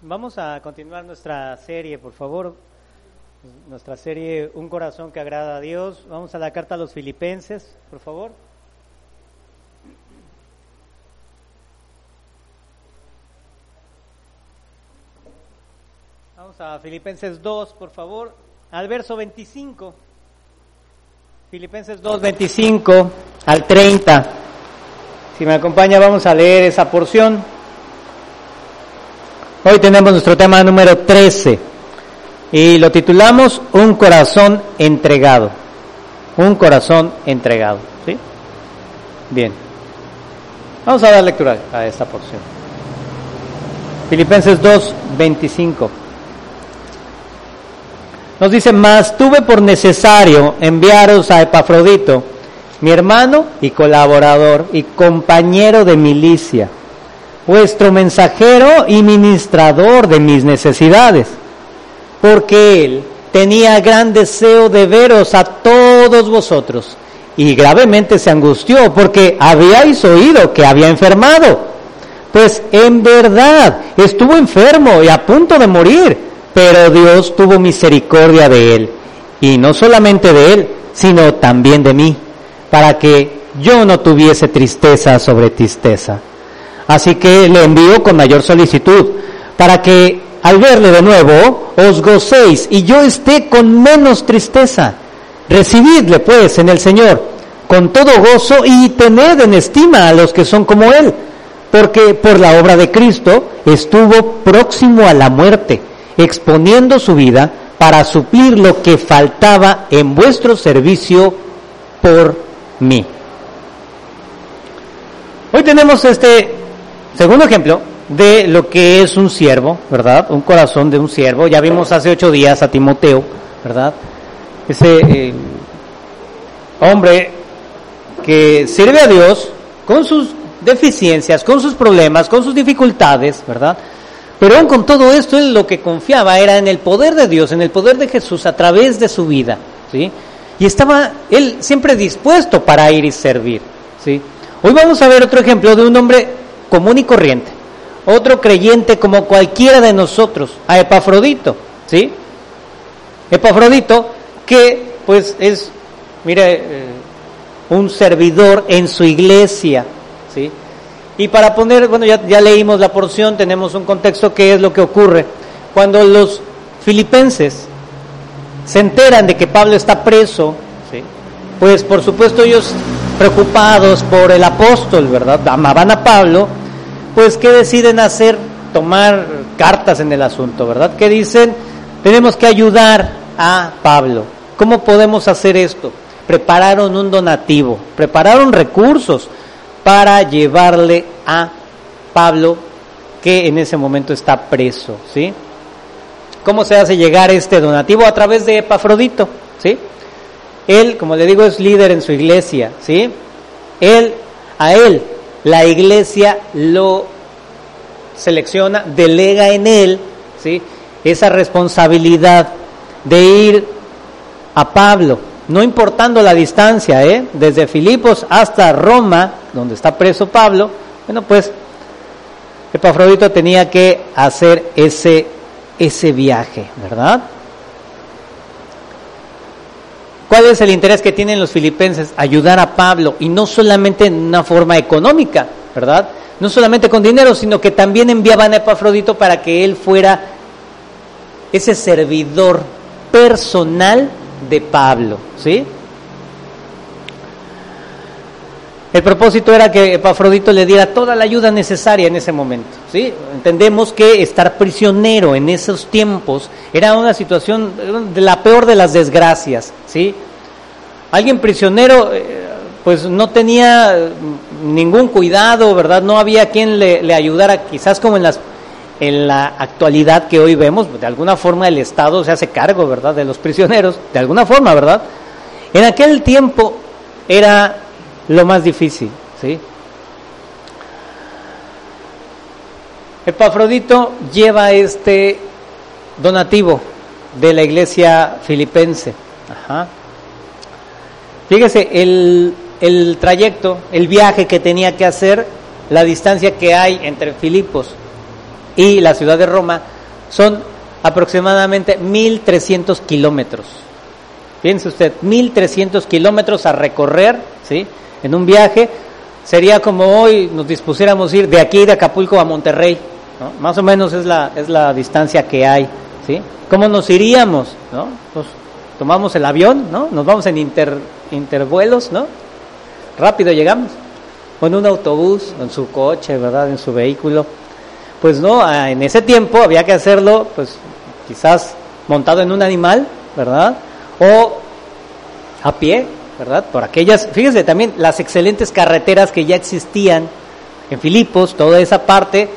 Vamos a continuar nuestra serie, por favor. Nuestra serie Un corazón que agrada a Dios. Vamos a la carta a los filipenses, por favor. Vamos a Filipenses 2, por favor, al verso 25. Filipenses 2, 25 al 30. Si me acompaña, vamos a leer esa porción. Hoy tenemos nuestro tema número 13 y lo titulamos Un corazón entregado. Un corazón entregado. ¿Sí? Bien. Vamos a dar lectura a esta porción. Filipenses 2, 25. Nos dice, más tuve por necesario enviaros a Epafrodito, mi hermano y colaborador y compañero de milicia, vuestro mensajero y ministrador de mis necesidades, porque él tenía gran deseo de veros a todos vosotros y gravemente se angustió porque habíais oído que había enfermado, pues en verdad estuvo enfermo y a punto de morir pero Dios tuvo misericordia de él, y no solamente de él, sino también de mí, para que yo no tuviese tristeza sobre tristeza. Así que le envío con mayor solicitud, para que al verle de nuevo os gocéis y yo esté con menos tristeza. Recibidle pues en el Señor con todo gozo y tened en estima a los que son como Él, porque por la obra de Cristo estuvo próximo a la muerte exponiendo su vida para suplir lo que faltaba en vuestro servicio por mí. Hoy tenemos este segundo ejemplo de lo que es un siervo, ¿verdad? Un corazón de un siervo. Ya vimos hace ocho días a Timoteo, ¿verdad? Ese eh, hombre que sirve a Dios con sus deficiencias, con sus problemas, con sus dificultades, ¿verdad? Pero aún con todo esto, él lo que confiaba era en el poder de Dios, en el poder de Jesús a través de su vida, ¿sí? Y estaba él siempre dispuesto para ir y servir, ¿sí? Hoy vamos a ver otro ejemplo de un hombre común y corriente, otro creyente como cualquiera de nosotros, a Epafrodito, ¿sí? Epafrodito que pues es, mire, eh, un servidor en su iglesia, ¿sí? Y para poner, bueno, ya, ya leímos la porción, tenemos un contexto que es lo que ocurre. Cuando los filipenses se enteran de que Pablo está preso, pues por supuesto ellos preocupados por el apóstol, ¿verdad? Amaban a Pablo, pues ¿qué deciden hacer? Tomar cartas en el asunto, ¿verdad? ¿Qué dicen? Tenemos que ayudar a Pablo. ¿Cómo podemos hacer esto? Prepararon un donativo, prepararon recursos, para llevarle a Pablo que en ese momento está preso, ¿sí? ¿Cómo se hace llegar este donativo? A través de Epafrodito, ¿sí? Él, como le digo, es líder en su iglesia, ¿sí? Él, a él, la iglesia lo selecciona, delega en él, ¿sí? Esa responsabilidad de ir a Pablo, no importando la distancia, ¿eh? desde Filipos hasta Roma, donde está preso Pablo, bueno, pues Epafrodito tenía que hacer ese, ese viaje, ¿verdad? ¿Cuál es el interés que tienen los filipenses? Ayudar a Pablo, y no solamente en una forma económica, ¿verdad? No solamente con dinero, sino que también enviaban a Epafrodito para que él fuera ese servidor personal de Pablo, ¿sí? El propósito era que Epafrodito le diera toda la ayuda necesaria en ese momento, ¿sí? Entendemos que estar prisionero en esos tiempos era una situación de la peor de las desgracias, ¿sí? Alguien prisionero eh, pues no tenía ningún cuidado, ¿verdad? No había quien le, ayudara, quizás como en las en la actualidad que hoy vemos, de alguna forma el Estado se hace cargo, ¿verdad?, de los prisioneros, de alguna forma, ¿verdad? En aquel tiempo era lo más difícil, ¿sí? Epafrodito lleva este donativo de la iglesia filipense. Ajá. Fíjese, el, el trayecto, el viaje que tenía que hacer, la distancia que hay entre Filipos y la ciudad de Roma son aproximadamente 1.300 kilómetros. Piense usted, 1.300 kilómetros a recorrer, ¿sí? En un viaje sería como hoy nos dispusiéramos ir de aquí de Acapulco a Monterrey. Más o menos es la, es la distancia que hay, ¿sí? ¿Cómo nos iríamos, no? Pues tomamos el avión, ¿no? Nos vamos en inter, intervuelos, ¿no? Rápido llegamos. O en un autobús, en su coche, ¿verdad? En su vehículo. Pues no, ah, en ese tiempo había que hacerlo, pues quizás montado en un animal, ¿verdad? O a pie, ¿verdad? Por aquellas, fíjense también las excelentes carreteras que ya existían en Filipos, toda esa parte,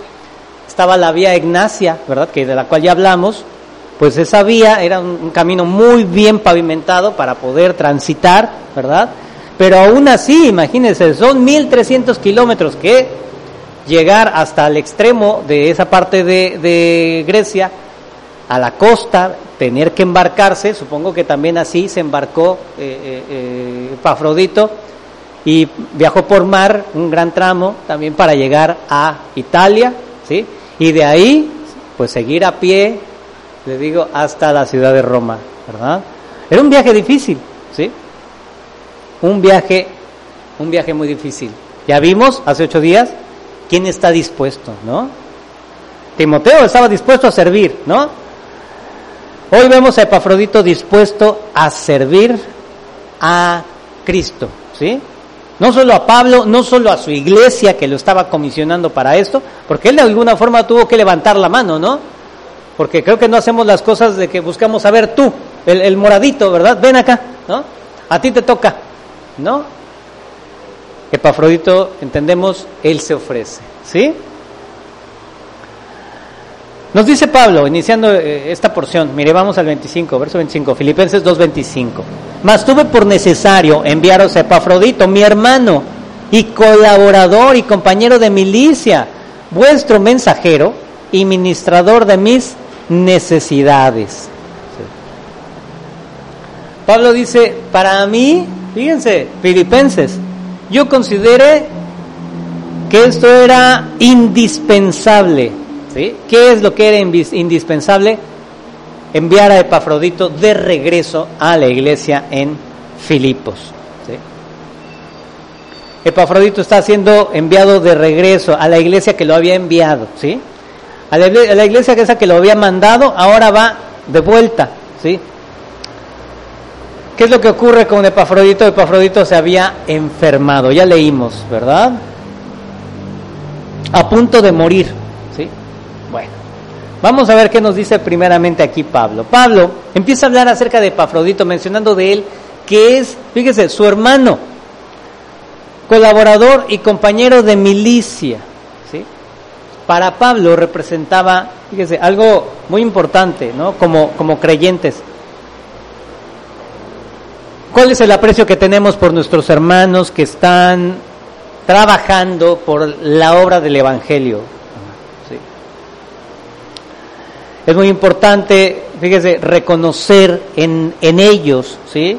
estaba la vía Ignacia, ¿verdad? Que de la cual ya hablamos, pues esa vía era un, camino muy bien pavimentado para poder transitar, ¿verdad? Pero aún así, imagínense, son 1300 kilómetros que llegar hasta el extremo de esa parte de Grecia, a la costa, tener que embarcarse, supongo que también así se embarcó eh, eh, eh, Pafrodito y viajó por mar un gran tramo también para llegar a Italia, ¿sí? Y de ahí, pues seguir a pie, le digo, hasta la ciudad de Roma, ¿verdad? Era un viaje difícil, ¿sí? Un viaje, un viaje muy difícil. Ya vimos hace ocho días quién está dispuesto, ¿no? Timoteo estaba dispuesto a servir, ¿no? Hoy vemos a Epafrodito dispuesto a servir a Cristo, ¿sí? No solo a Pablo, no solo a su iglesia que lo estaba comisionando para esto, porque él de alguna forma tuvo que levantar la mano, ¿no? Porque creo que no hacemos las cosas de que buscamos a ver tú, el, el moradito, ¿verdad? Ven acá, ¿no? A ti te toca, ¿no? Epafrodito, entendemos, él se ofrece, ¿sí? Nos dice Pablo, iniciando eh, esta porción, mire, vamos al 25, verso 25, Filipenses 2.25. Mas tuve por necesario enviaros a Epafrodito, mi hermano y colaborador y compañero de milicia, vuestro mensajero y ministrador de mis necesidades. Pablo dice, para mí, fíjense, Filipenses, yo consideré que esto era indispensable. ¿Qué es lo que era indispensable? Enviar a Epafrodito de regreso a la iglesia en Filipos. Epafrodito está siendo enviado de regreso a la iglesia que lo había enviado, ¿sí? A la, iglesia que esa que lo había mandado, ahora va de vuelta, ¿sí? ¿Qué es lo que ocurre con Epafrodito? Epafrodito se había enfermado, ya leímos, ¿verdad? A punto de morir, vamos a ver qué nos dice primeramente aquí Pablo. Pablo empieza a hablar acerca de Epafrodito, mencionando de él que es, fíjese, su hermano, colaborador y compañero de milicia, ¿sí? Para Pablo representaba, fíjese, algo muy importante, ¿no? Como, como creyentes ¿Cuál es el aprecio que tenemos por nuestros hermanos que están trabajando por la obra del Evangelio? Sí. Es muy importante, fíjese, reconocer en, en ellos, ¿sí?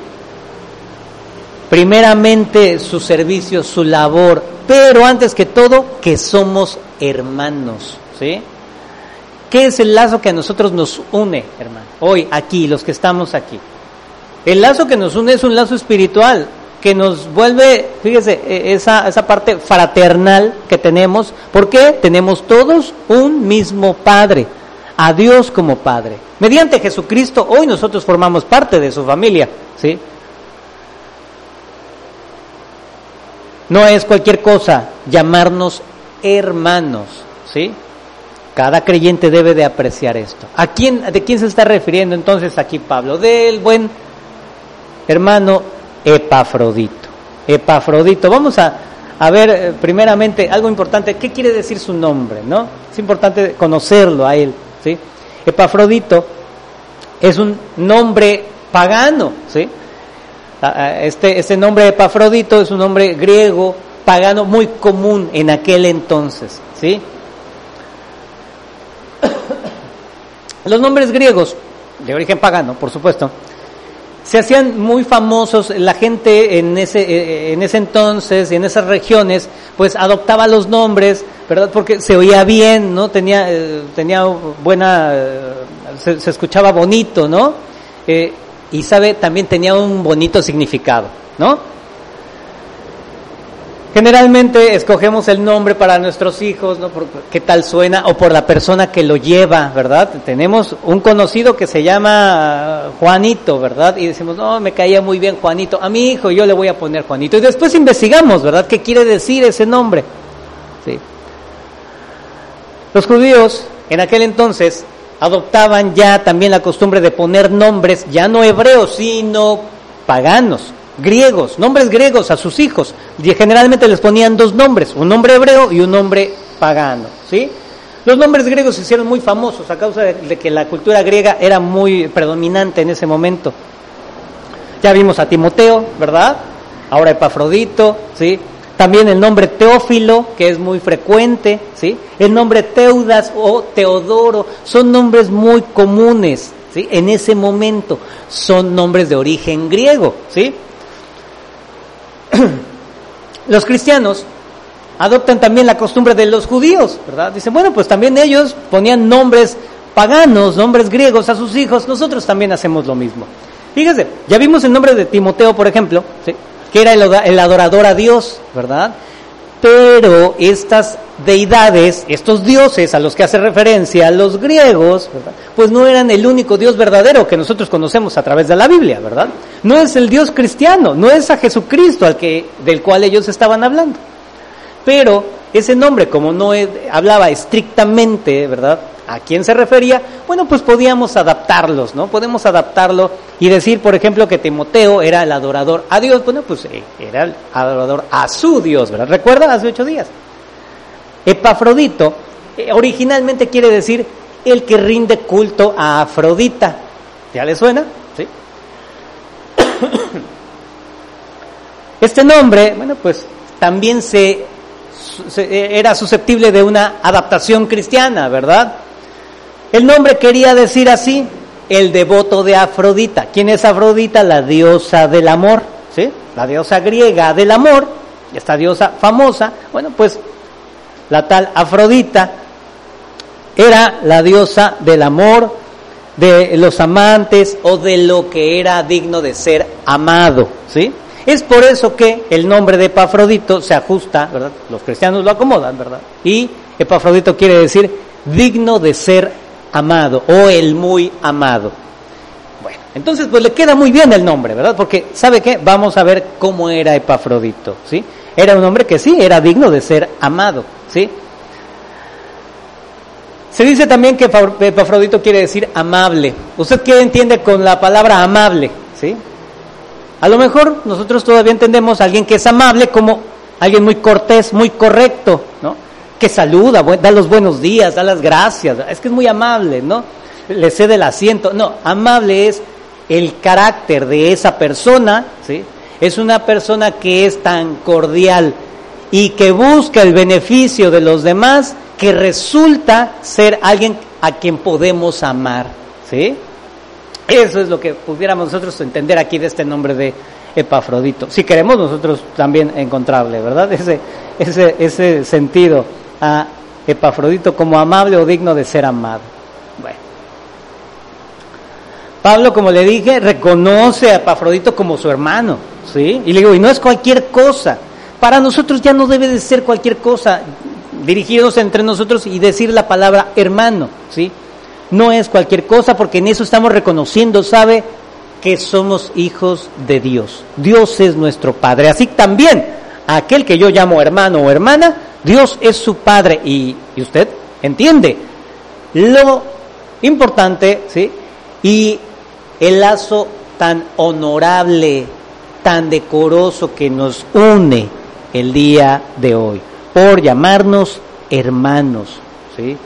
Primeramente su servicio, su labor, pero antes que todo, que somos hermanos, ¿sí? ¿Qué es el lazo que a nosotros nos une, hermano? Hoy, aquí, los que estamos aquí. El lazo que nos une es un lazo espiritual, que nos vuelve, fíjese, e, esa, esa parte fraternal que tenemos. ¿Por qué? Tenemos todos un mismo Padre, a Dios como Padre. Mediante Jesucristo, hoy nosotros formamos parte de su familia, ¿sí? No es cualquier cosa llamarnos hermanos, ¿sí? Cada creyente debe de apreciar esto. ¿A quién, ¿De quién se está refiriendo entonces aquí Pablo? Del buen hermano Epafrodito. Epafrodito. Vamos a, a ver eh, primeramente algo importante. ¿Qué quiere decir su nombre? ¿no? Es importante conocerlo a él. ¿Sí? Epafrodito es un nombre pagano. ¿sí? Este, este nombre Epafrodito es un nombre griego pagano muy común en aquel entonces. ¿sí? Los nombres griegos, de origen pagano, por supuesto, se hacían muy famosos, la gente en ese, eh, en ese entonces en esas regiones, pues adoptaba los nombres, ¿verdad? Porque se oía bien, ¿no? Tenía, eh, tenía buena, eh, se, se, escuchaba bonito, ¿no? Eh, y sabe, también tenía un bonito significado, ¿no? Generalmente escogemos el nombre para nuestros hijos, ¿no? Por qué tal suena o por la persona que lo lleva, ¿verdad? Tenemos un conocido que se llama Juanito, ¿verdad? Y decimos, no, me caía muy bien Juanito. A mi hijo yo le voy a poner Juanito. Y después investigamos, ¿verdad? ¿Qué quiere decir ese nombre? Sí. Los judíos en aquel entonces adoptaban ya también la costumbre de poner nombres, ya no hebreos, sino paganos griegos, nombres griegos a sus hijos. Y generalmente les ponían dos nombres, un nombre hebreo y un nombre pagano, ¿sí? Los nombres griegos se hicieron muy famosos a causa de que la cultura griega era muy predominante en ese momento. Ya vimos a Timoteo, ¿verdad? Ahora Epafrodito, ¿sí? También el nombre Teófilo, que es muy frecuente, ¿sí? El nombre Teudas o Teodoro, son nombres muy comunes, ¿sí? En ese momento son nombres de origen griego, ¿sí? los cristianos adoptan también la costumbre de los judíos, ¿verdad? Dicen, bueno, pues también ellos ponían nombres paganos, nombres griegos a sus hijos, nosotros también hacemos lo mismo. Fíjese, ya vimos el nombre de Timoteo, por ejemplo, que era el adorador a Dios, ¿verdad? Pero estas deidades, estos dioses a los que hace referencia los griegos, pues no eran el único Dios verdadero que nosotros conocemos a través de la Biblia, ¿verdad? No es el Dios cristiano, no es a Jesucristo al que, del cual ellos estaban hablando. Pero ese nombre, como no hablaba estrictamente, ¿verdad? ¿A quién se refería? Bueno, pues podíamos adaptarlos, ¿no? Podemos adaptarlo y decir, por ejemplo, que Timoteo era el adorador a Dios. Bueno, pues eh, era el adorador a su Dios, ¿verdad? ¿Recuerda? Hace ocho días. Epafrodito eh, originalmente quiere decir el que rinde culto a Afrodita. ¿Ya le suena? ¿Sí? Este nombre, bueno, pues también se, era susceptible de una adaptación cristiana, ¿verdad? El nombre quería decir así, el devoto de Afrodita. ¿Quién es Afrodita? La diosa del amor, ¿sí? La diosa griega del amor, esta diosa famosa. Bueno, pues la tal Afrodita, era la diosa del amor, de los amantes o de lo que era digno de ser amado, ¿sí? Es por eso que el nombre de Epafrodito se ajusta, ¿verdad? Los cristianos lo acomodan, ¿verdad? Y Epafrodito quiere decir digno de ser amado o el muy amado. Bueno, entonces pues le queda muy bien el nombre, ¿verdad? Porque ¿sabe qué? Vamos a ver cómo era Epafrodito, ¿sí? Era un hombre que sí, era digno de ser amado, ¿sí? Se dice también que Epafrodito quiere decir amable. ¿Usted qué entiende con la palabra amable? ¿Sí? A lo mejor nosotros todavía entendemos a alguien que es amable como alguien muy cortés, muy correcto, ¿no? Que saluda, da los buenos días, da las gracias. Es que es muy amable, ¿no? Le cede el asiento. No, amable es el carácter de esa persona, ¿sí? es una persona que es tan cordial y que busca el beneficio de los demás que resulta ser alguien a quien podemos amar. ¿Sí? Eso es lo que pudiéramos nosotros entender aquí de este nombre de Epafrodito. Si queremos nosotros también encontrarle, ¿verdad? Ese, ese, ese sentido a Epafrodito como amable o digno de ser amado. Bueno. Pablo, como le dije, reconoce a Epafrodito como su hermano. ¿sí? Y le digo, y no es cualquier cosa. Para nosotros ya no debe de ser cualquier cosa dirigirnos entre nosotros y decir la palabra hermano, ¿sí? No es cualquier cosa porque en eso estamos reconociendo, ¿sabe? Que somos hijos de Dios. Dios es nuestro Padre. Así también, aquel que yo llamo hermano o hermana, Dios es su Padre. Y, y usted entiende lo importante, ¿sí? Y el lazo tan honorable tan decoroso que nos une el día de hoy, por llamarnos hermanos. ¿sí?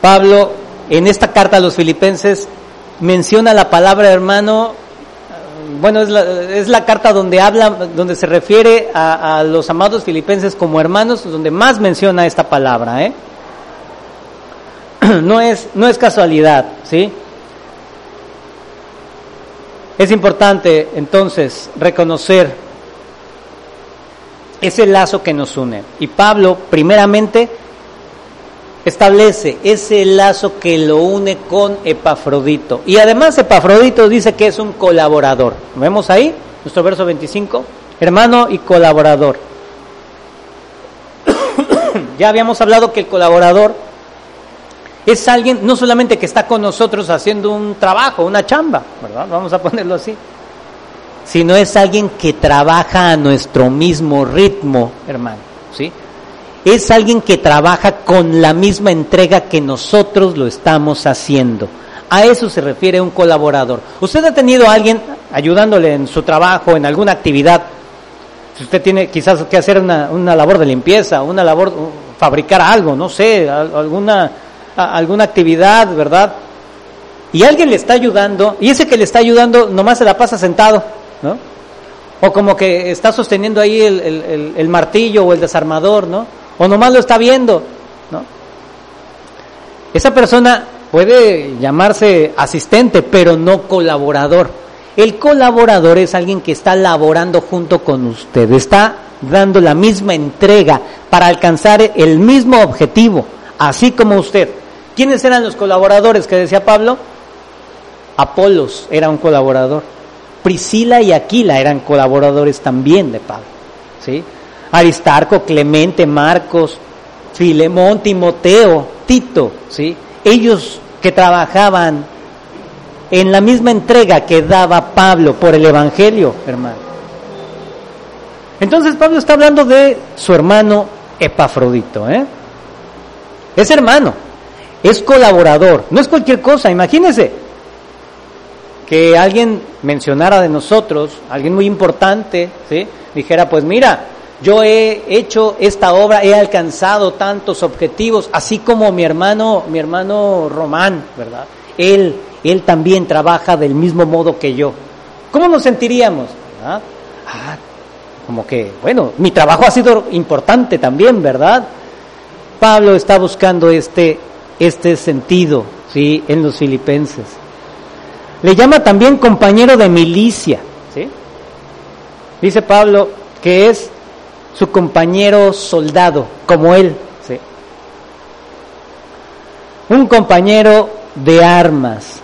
Pablo, en esta carta a los filipenses, menciona la palabra hermano, bueno, es la, es la carta donde habla, donde se refiere a, a, los amados filipenses como hermanos, donde más menciona esta palabra, ¿eh? No es, no es casualidad, ¿sí? Es importante entonces reconocer ese lazo que nos une. Y Pablo, primeramente, establece ese lazo que lo une con Epafrodito. Y además Epafrodito dice que es un colaborador. ¿Vemos ahí? Nuestro verso 25. Hermano y colaborador. ya habíamos hablado que el colaborador es alguien no solamente que está con nosotros haciendo un trabajo, una chamba, ¿verdad? Vamos a ponerlo así. Sino es alguien que trabaja a nuestro mismo ritmo, hermano, ¿sí? Es alguien que trabaja con la misma entrega que nosotros lo estamos haciendo. A eso se refiere un colaborador. Usted ha tenido a alguien ayudándole en su trabajo, en alguna actividad. Si usted tiene quizás que hacer una, labor de limpieza, una labor, fabricar algo, no sé, alguna alguna actividad, ¿verdad? Y alguien le está ayudando, y ese que le está ayudando nomás se la pasa sentado, ¿no? O como que está sosteniendo ahí el, el, martillo o el desarmador, ¿no? O nomás lo está viendo, ¿no? Esa persona puede llamarse asistente, pero no colaborador. El colaborador es alguien que está laborando junto con usted, está dando la misma entrega para alcanzar el mismo objetivo, así como usted. ¿Quiénes eran los colaboradores que decía Pablo? Apolos era un colaborador. Priscila y Aquila eran colaboradores también de Pablo. ¿sí? Aristarco, Clemente, Marcos, Filemón, Timoteo, Tito, ¿sí? ellos que trabajaban en la misma entrega que daba Pablo por el Evangelio, hermano. Entonces Pablo está hablando de su hermano Epafrodito, ¿eh? Es hermano, es colaborador, no es cualquier cosa, imagínense que alguien mencionara de nosotros, alguien muy importante, ¿sí? dijera, pues mira, yo he hecho esta obra, he alcanzado tantos objetivos, así como mi hermano, mi hermano Román, ¿verdad? Él, él también trabaja del mismo modo que yo. ¿Cómo nos sentiríamos? Ah, como que, bueno, mi trabajo ha sido importante también, ¿verdad? Pablo está buscando este este sentido ¿sí? en los filipenses. Le llama también compañero de milicia. ¿sí? Dice Pablo que es su compañero soldado, como él. Un compañero de armas.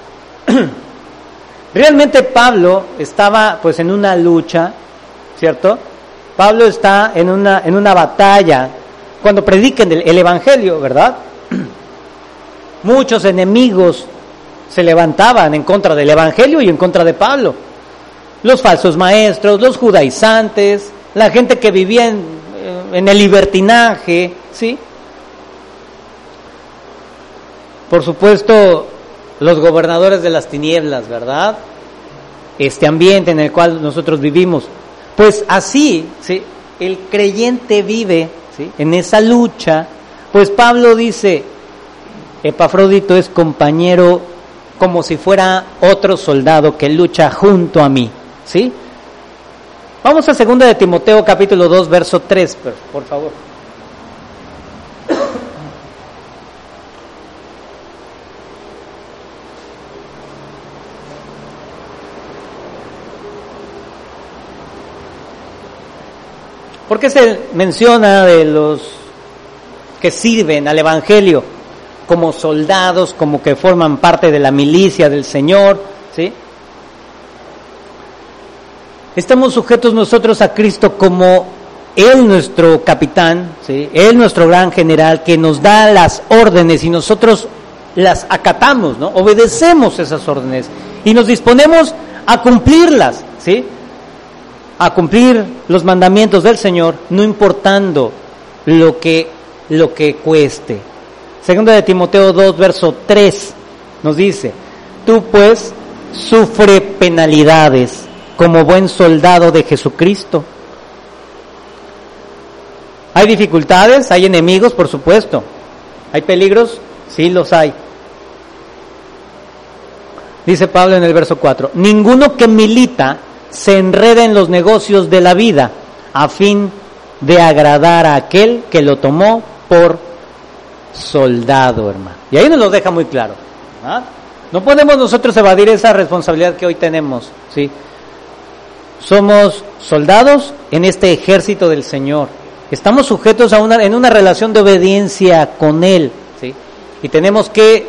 Realmente Pablo estaba pues en una lucha, ¿cierto? Pablo está en una, en una batalla cuando prediquen el Evangelio, ¿verdad? muchos enemigos se levantaban en contra del Evangelio y en contra de Pablo. Los falsos maestros, los judaizantes, la gente que vivía en, eh, el libertinaje, ¿sí? Por supuesto, los gobernadores de las tinieblas, ¿verdad? Este ambiente en el cual nosotros vivimos. Pues así, ¿sí? El creyente vive, ¿sí? En esa lucha. Pues Pablo dice, Epafrodito es compañero como si fuera otro soldado que lucha junto a mí, ¿sí? Vamos a 2 de Timoteo capítulo 2 verso 3, por favor. ¿Por qué se menciona de los que sirven al Evangelio? como soldados, como que forman parte de la milicia del Señor, ¿sí? Estamos sujetos nosotros a Cristo como Él nuestro capitán, ¿sí? Él nuestro gran general que nos da las órdenes y nosotros las acatamos, ¿no? Obedecemos esas órdenes y nos disponemos a cumplirlas, ¿sí? A cumplir los mandamientos del Señor, no importando lo que, lo que cueste. Segunda de Timoteo 2, verso 3 nos dice, tú pues sufre penalidades como buen soldado de Jesucristo. Hay dificultades, hay enemigos, por supuesto. ¿Hay peligros? Sí, los hay. Dice Pablo en el verso 4, ninguno que milita se enreda en los negocios de la vida a fin de agradar a aquel que lo tomó por soldado, hermano. Y ahí nos lo deja muy claro. ¿ah? No podemos nosotros evadir esa responsabilidad que hoy tenemos, ¿sí? Somos soldados en este ejército del Señor. Estamos sujetos a una, en una relación de obediencia con Él, ¿sí? Y tenemos que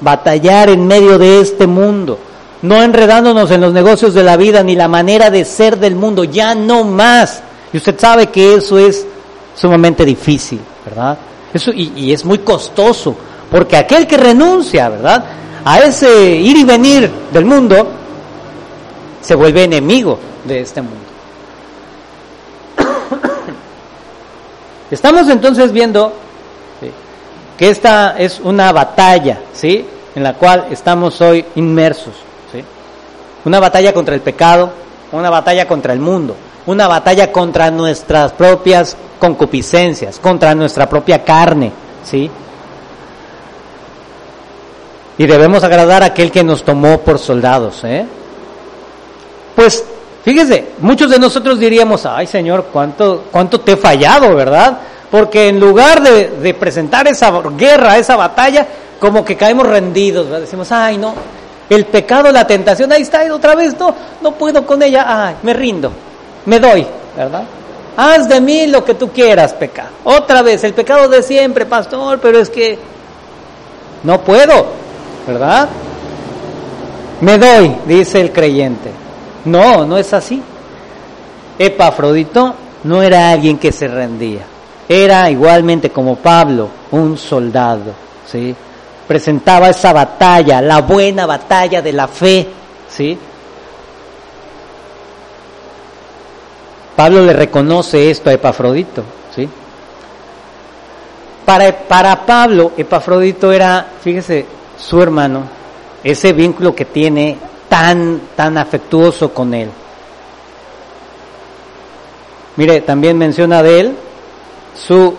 batallar en medio de este mundo, no enredándonos en los negocios de la vida ni la manera de ser del mundo, ya no más. Y usted sabe que eso es sumamente difícil, ¿verdad? Eso, y, y es muy costoso, porque aquel que renuncia, ¿verdad? A ese ir y venir del mundo, se vuelve enemigo de este mundo. Estamos entonces viendo que esta es una batalla, ¿sí? En la cual estamos hoy inmersos, ¿sí? Una batalla contra el pecado, una batalla contra el mundo, una batalla contra nuestras propias concupiscencias, contra nuestra propia carne, ¿sí? Y debemos agradar a aquel que nos tomó por soldados, ¿eh? Pues fíjese, muchos de nosotros diríamos, ay Señor, ¿cuánto, cuánto te he fallado, verdad? Porque en lugar de, presentar esa guerra, esa batalla, como que caemos rendidos, ¿verdad? decimos, ay no, el pecado, la tentación, ahí está, otra vez, no, no puedo con ella, ay, me rindo, me doy, ¿verdad? Haz de mí lo que tú quieras, pecado. Otra vez, el pecado de siempre, pastor, pero es que no puedo, ¿verdad? Me doy, dice el creyente. No, no es así. Epafrodito no era alguien que se rendía. Era igualmente como Pablo, un soldado, ¿sí? Presentaba esa batalla, la buena batalla de la fe, ¿sí? Pablo le reconoce esto a Epafrodito, ¿sí? Para, para Pablo, Epafrodito era, fíjese, su hermano, ese vínculo que tiene tan, tan afectuoso con él. Mire, también menciona de él su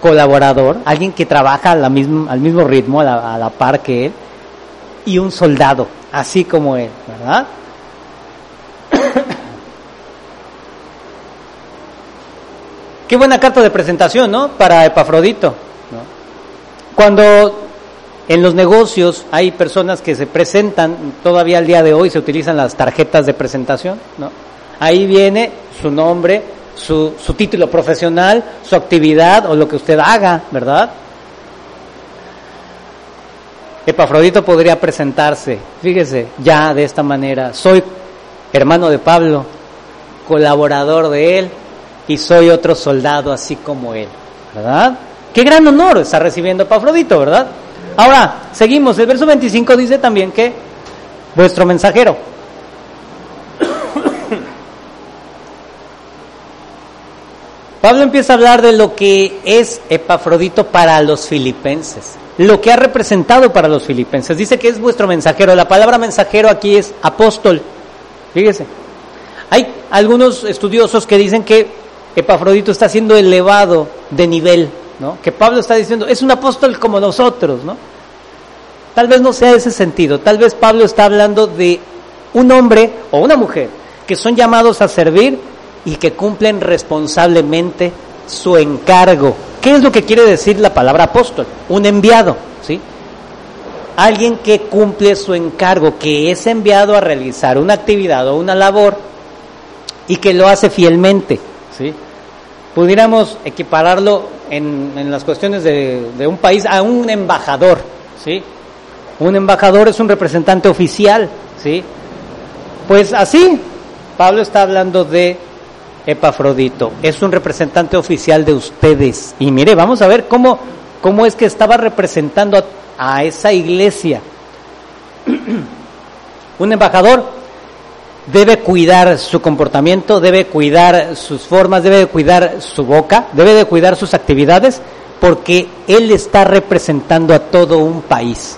colaborador, alguien que trabaja a la al mismo ritmo, a la, a la par que él, y un soldado, así como él, ¿verdad? Qué buena carta de presentación, ¿no? Para Epafrodito. ¿no? Cuando en los negocios hay personas que se presentan, todavía al día de hoy se utilizan las tarjetas de presentación, ¿no? Ahí viene su nombre, su, su título profesional, su actividad o lo que usted haga, ¿verdad? Epafrodito podría presentarse, fíjese, ya de esta manera, soy hermano de Pablo, colaborador de él y soy otro soldado así como él, ¿verdad? Qué gran honor está recibiendo Epafrodito, ¿verdad? Ahora, seguimos. El verso 25 dice también que vuestro mensajero. Pablo empieza a hablar de lo que es Epafrodito para los filipenses, lo que ha representado para los filipenses. Dice que es vuestro mensajero. La palabra mensajero aquí es apóstol. Fíjese. Hay algunos estudiosos que dicen que Epafrodito está siendo elevado de nivel, ¿no? Que Pablo está diciendo, es un apóstol como nosotros, ¿no? Tal vez no sea ese sentido, tal vez Pablo está hablando de un hombre o una mujer que son llamados a servir y que cumplen responsablemente su encargo. ¿Qué es lo que quiere decir la palabra apóstol? Un enviado, ¿sí? Alguien que cumple su encargo, que es enviado a realizar una actividad o una labor y que lo hace fielmente, ¿sí? Pudiéramos equipararlo en, las cuestiones de, un país a un embajador, ¿sí? Un embajador es un representante oficial, ¿sí? Pues así, Pablo está hablando de Epafrodito, es un representante oficial de ustedes. Y mire, vamos a ver cómo, cómo es que estaba representando a esa iglesia. un embajador debe cuidar su comportamiento, debe cuidar sus formas, debe cuidar su boca, debe de cuidar sus actividades, porque él está representando a todo un país.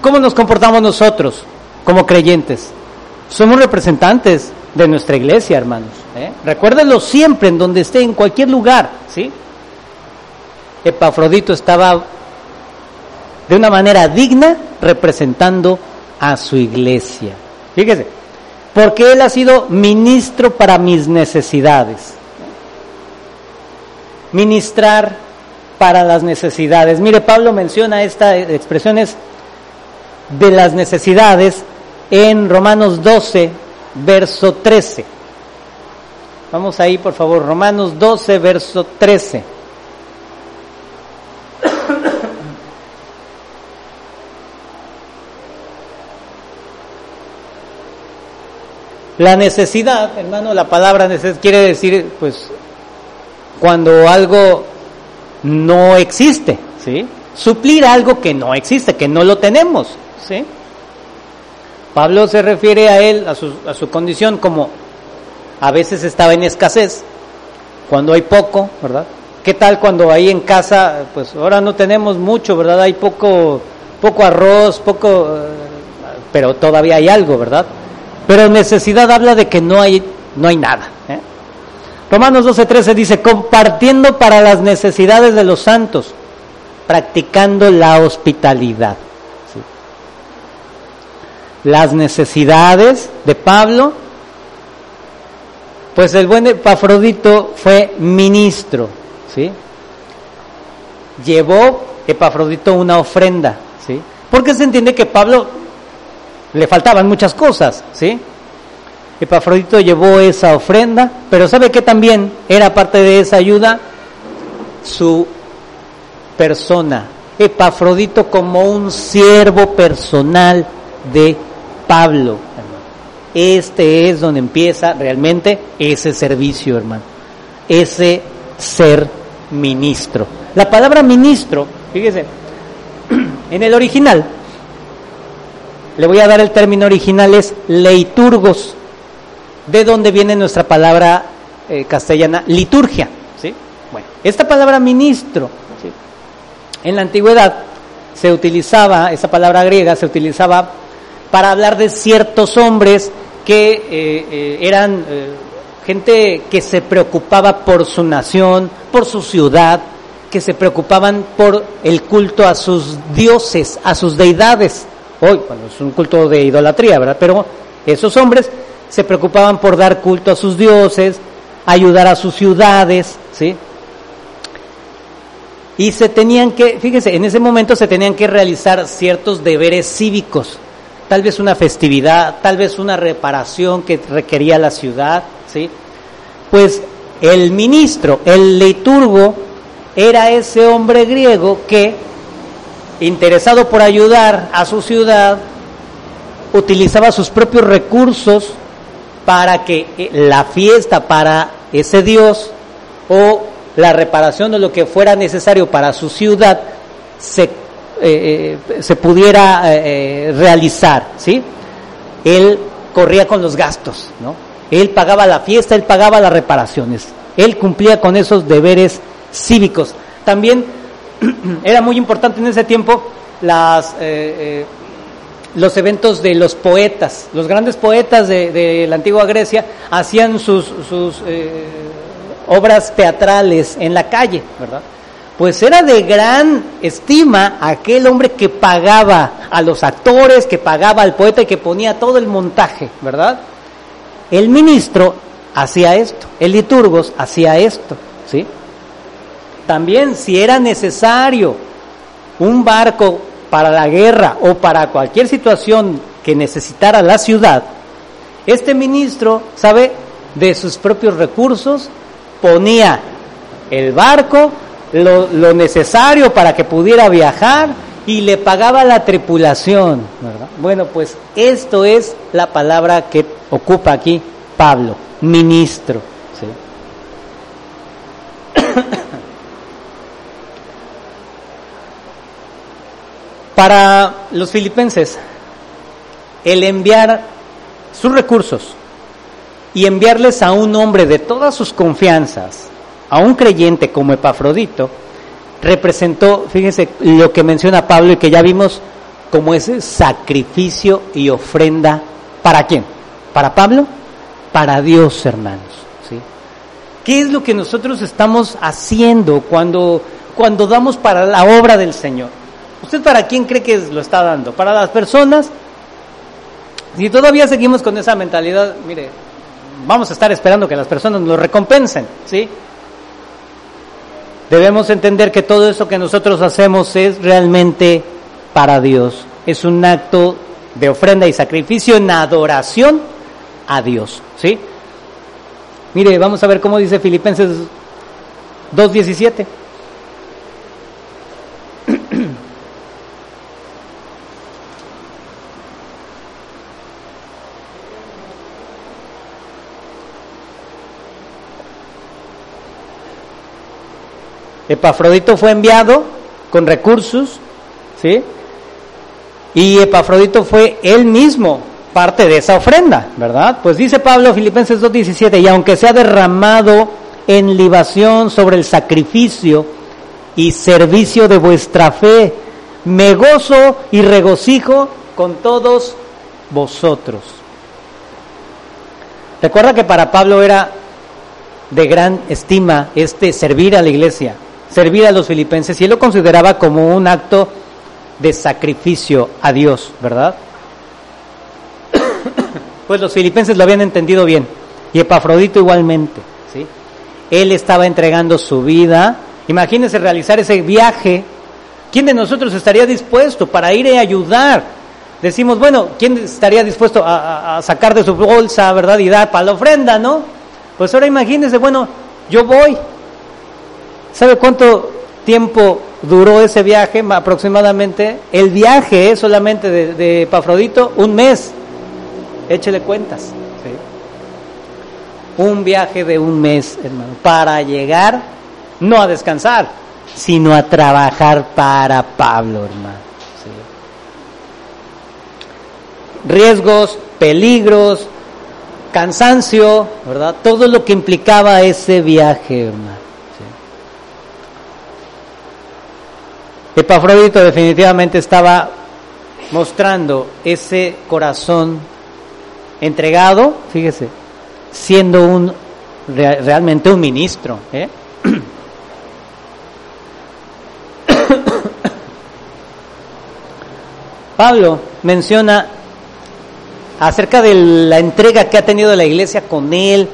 ¿Cómo nos comportamos nosotros como creyentes? Somos representantes de nuestra iglesia, hermanos. ¿eh? Recuérdenlo siempre, en donde esté, en cualquier lugar, ¿sí? Epafrodito estaba de una manera digna representando a su iglesia. Fíjese, porque él ha sido ministro para mis necesidades. Ministrar para las necesidades. Mire, Pablo menciona esta expresiones de las necesidades en Romanos 12, verso 13. Vamos ahí, por favor, Romanos 12, verso 13. La necesidad, hermano, la palabra necesidad quiere decir, pues, cuando algo no existe, ¿sí? Suplir algo que no existe, que no lo tenemos, ¿sí? Pablo se refiere a él, a su, a su condición, como a veces estaba en escasez, cuando hay poco, ¿verdad? ¿Qué tal cuando ahí en casa, pues ahora no tenemos mucho, ¿verdad? Hay poco, poco arroz, poco, eh, pero todavía hay algo, ¿verdad? Pero necesidad habla de que no hay, no hay nada. ¿eh? Romanos 12:13 dice, compartiendo para las necesidades de los santos, practicando la hospitalidad. Las necesidades de Pablo, pues el buen Epafrodito fue ministro, ¿sí? Llevó Epafrodito una ofrenda, ¿sí? Porque se entiende que Pablo le faltaban muchas cosas, ¿sí? Epafrodito llevó esa ofrenda, pero ¿sabe que también era parte de esa ayuda? Su persona. Epafrodito como un siervo personal de Pablo. Este es donde empieza realmente ese servicio, hermano. Ese ser ministro. La palabra ministro, fíjese, en el original le voy a dar el término original, es leiturgos, de donde viene nuestra palabra eh, castellana liturgia. ¿sí? Bueno, esta palabra ministro, en la antigüedad se utilizaba, esa palabra griega se utilizaba para hablar de ciertos hombres que eh, eh, eran gente que se preocupaba por su nación, por su ciudad, que se preocupaban por el culto a sus dioses, a sus deidades hoy, cuando es un culto de idolatría, ¿verdad? Pero esos hombres se preocupaban por dar culto a sus dioses, ayudar a sus ciudades, ¿sí? Y se tenían que, fíjense, en ese momento se tenían que realizar ciertos deberes cívicos, tal vez una festividad, tal vez una reparación que requería la ciudad, ¿sí? Pues el ministro, el liturgo, era ese hombre griego que interesado por ayudar a su ciudad, utilizaba sus propios recursos para que eh, la fiesta para ese Dios o la reparación de lo que fuera necesario para su ciudad se, eh, eh, se pudiera realizar, ¿sí? Él corría con los gastos, ¿no? Él pagaba la fiesta, él pagaba las reparaciones, él cumplía con esos deberes cívicos. También era muy importante en ese tiempo las, eh, eh, los eventos de los poetas. Los grandes poetas de, la antigua Grecia hacían sus, sus eh, obras teatrales en la calle, ¿verdad? Pues era de gran estima aquel hombre que pagaba a los actores, que pagaba al poeta y que ponía todo el montaje, ¿verdad? El ministro hacía esto, el liturgos hacía esto, ¿sí? También si era necesario un barco para la guerra o para cualquier situación que necesitara la ciudad, este ministro, ¿sabe? De sus propios recursos ponía el barco, lo, necesario para que pudiera viajar y le pagaba la tripulación, Bueno, pues esto es la palabra que ocupa aquí Pablo, ministro. ¿sí? Para los filipenses, el enviar sus recursos y enviarles a un hombre de todas sus confianzas, a un creyente como Epafrodito, representó, fíjense lo que menciona Pablo y que ya vimos como ese sacrificio y ofrenda. ¿Para quién? ¿Para Pablo? Para Dios, hermanos. ¿sí? ¿Qué es lo que nosotros estamos haciendo cuando, cuando damos para la obra del Señor? ¿Usted para quién cree que lo está dando? ¿Para las personas? Si todavía seguimos con esa mentalidad, mire, vamos a estar esperando que las personas nos recompensen, ¿sí? Debemos entender que todo eso que nosotros hacemos es realmente para Dios. Es un acto de ofrenda y sacrificio en adoración a Dios, ¿sí? Mire, vamos a ver cómo dice Filipenses 2.17. Epafrodito fue enviado con recursos, ¿sí? Y Epafrodito fue él mismo parte de esa ofrenda, ¿verdad? Pues dice Pablo, Filipenses 2.17, y aunque sea derramado en libación sobre el sacrificio y servicio de vuestra fe, me gozo y regocijo con todos vosotros. Recuerda que para Pablo era de gran estima este servir a la iglesia, servir a los filipenses, y él lo consideraba como un acto de sacrificio a Dios, ¿verdad? pues los filipenses lo habían entendido bien, y Epafrodito igualmente, ¿sí? Él estaba entregando su vida. Imagínense realizar ese viaje. ¿Quién de nosotros estaría dispuesto para ir a ayudar? Decimos, bueno, ¿quién estaría dispuesto a, sacar de su bolsa, verdad, y dar para la ofrenda, no? Pues ahora imagínense, bueno, yo voy. ¿Sabe cuánto tiempo duró ese viaje aproximadamente? El viaje solamente de, de Pafrodito, un mes. Échele cuentas. Un viaje de un mes, hermano, para llegar no a descansar, sino a trabajar para Pablo, hermano. Riesgos, peligros, cansancio, ¿verdad? Todo lo que implicaba ese viaje, hermano. Epafrodito definitivamente estaba mostrando ese corazón entregado, fíjese, siendo un realmente un ministro. ¿eh? Pablo menciona acerca de la entrega que ha tenido la iglesia con él,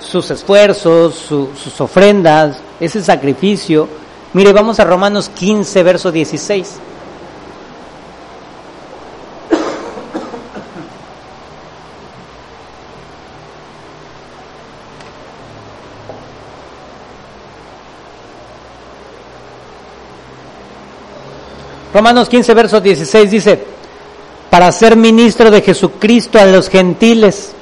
sus esfuerzos, su, sus ofrendas, ese sacrificio. Mire, vamos a Romanos 15, verso 16. Romanos 15, verso 16 dice, para ser ministro de Jesucristo a los gentiles,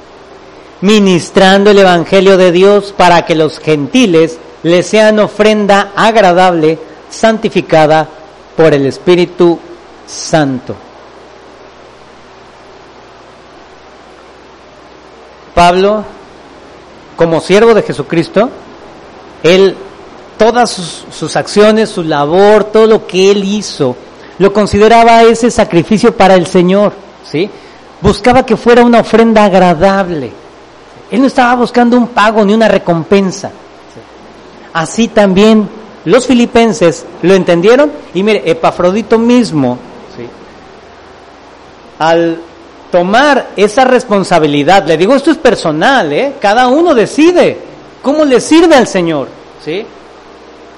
ministrando el Evangelio de Dios para que los gentiles le sean ofrenda agradable, santificada por el Espíritu Santo. Pablo, como siervo de Jesucristo, él, todas sus, sus acciones, su labor, todo lo que él hizo, lo consideraba ese sacrificio para el Señor, ¿sí? Buscaba que fuera una ofrenda agradable. Él no estaba buscando un pago ni una recompensa. Así también los filipenses lo entendieron y mire, Epafrodito mismo, ¿sí? al tomar esa responsabilidad, le digo, esto es personal, ¿eh? cada uno decide cómo le sirve al Señor, ¿sí?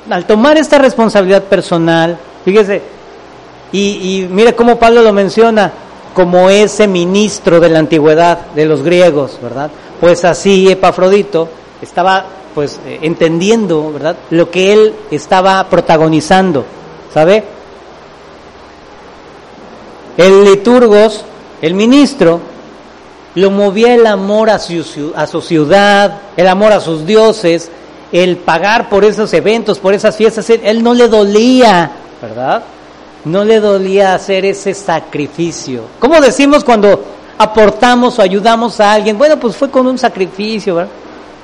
Al tomar esta responsabilidad personal, fíjese, y, y mire cómo Pablo lo menciona como ese ministro de la antigüedad de los griegos, ¿verdad? Pues así Epafrodito estaba pues eh, entendiendo, ¿verdad? Lo que él estaba protagonizando, ¿sabe? El liturgos, el ministro, lo movía el amor a su, a su ciudad, el amor a sus dioses, el pagar por esos eventos, por esas fiestas, él, él no le dolía, ¿verdad? No le dolía hacer ese sacrificio. ¿Cómo decimos cuando aportamos o ayudamos a alguien? Bueno, pues fue con un sacrificio, ¿verdad?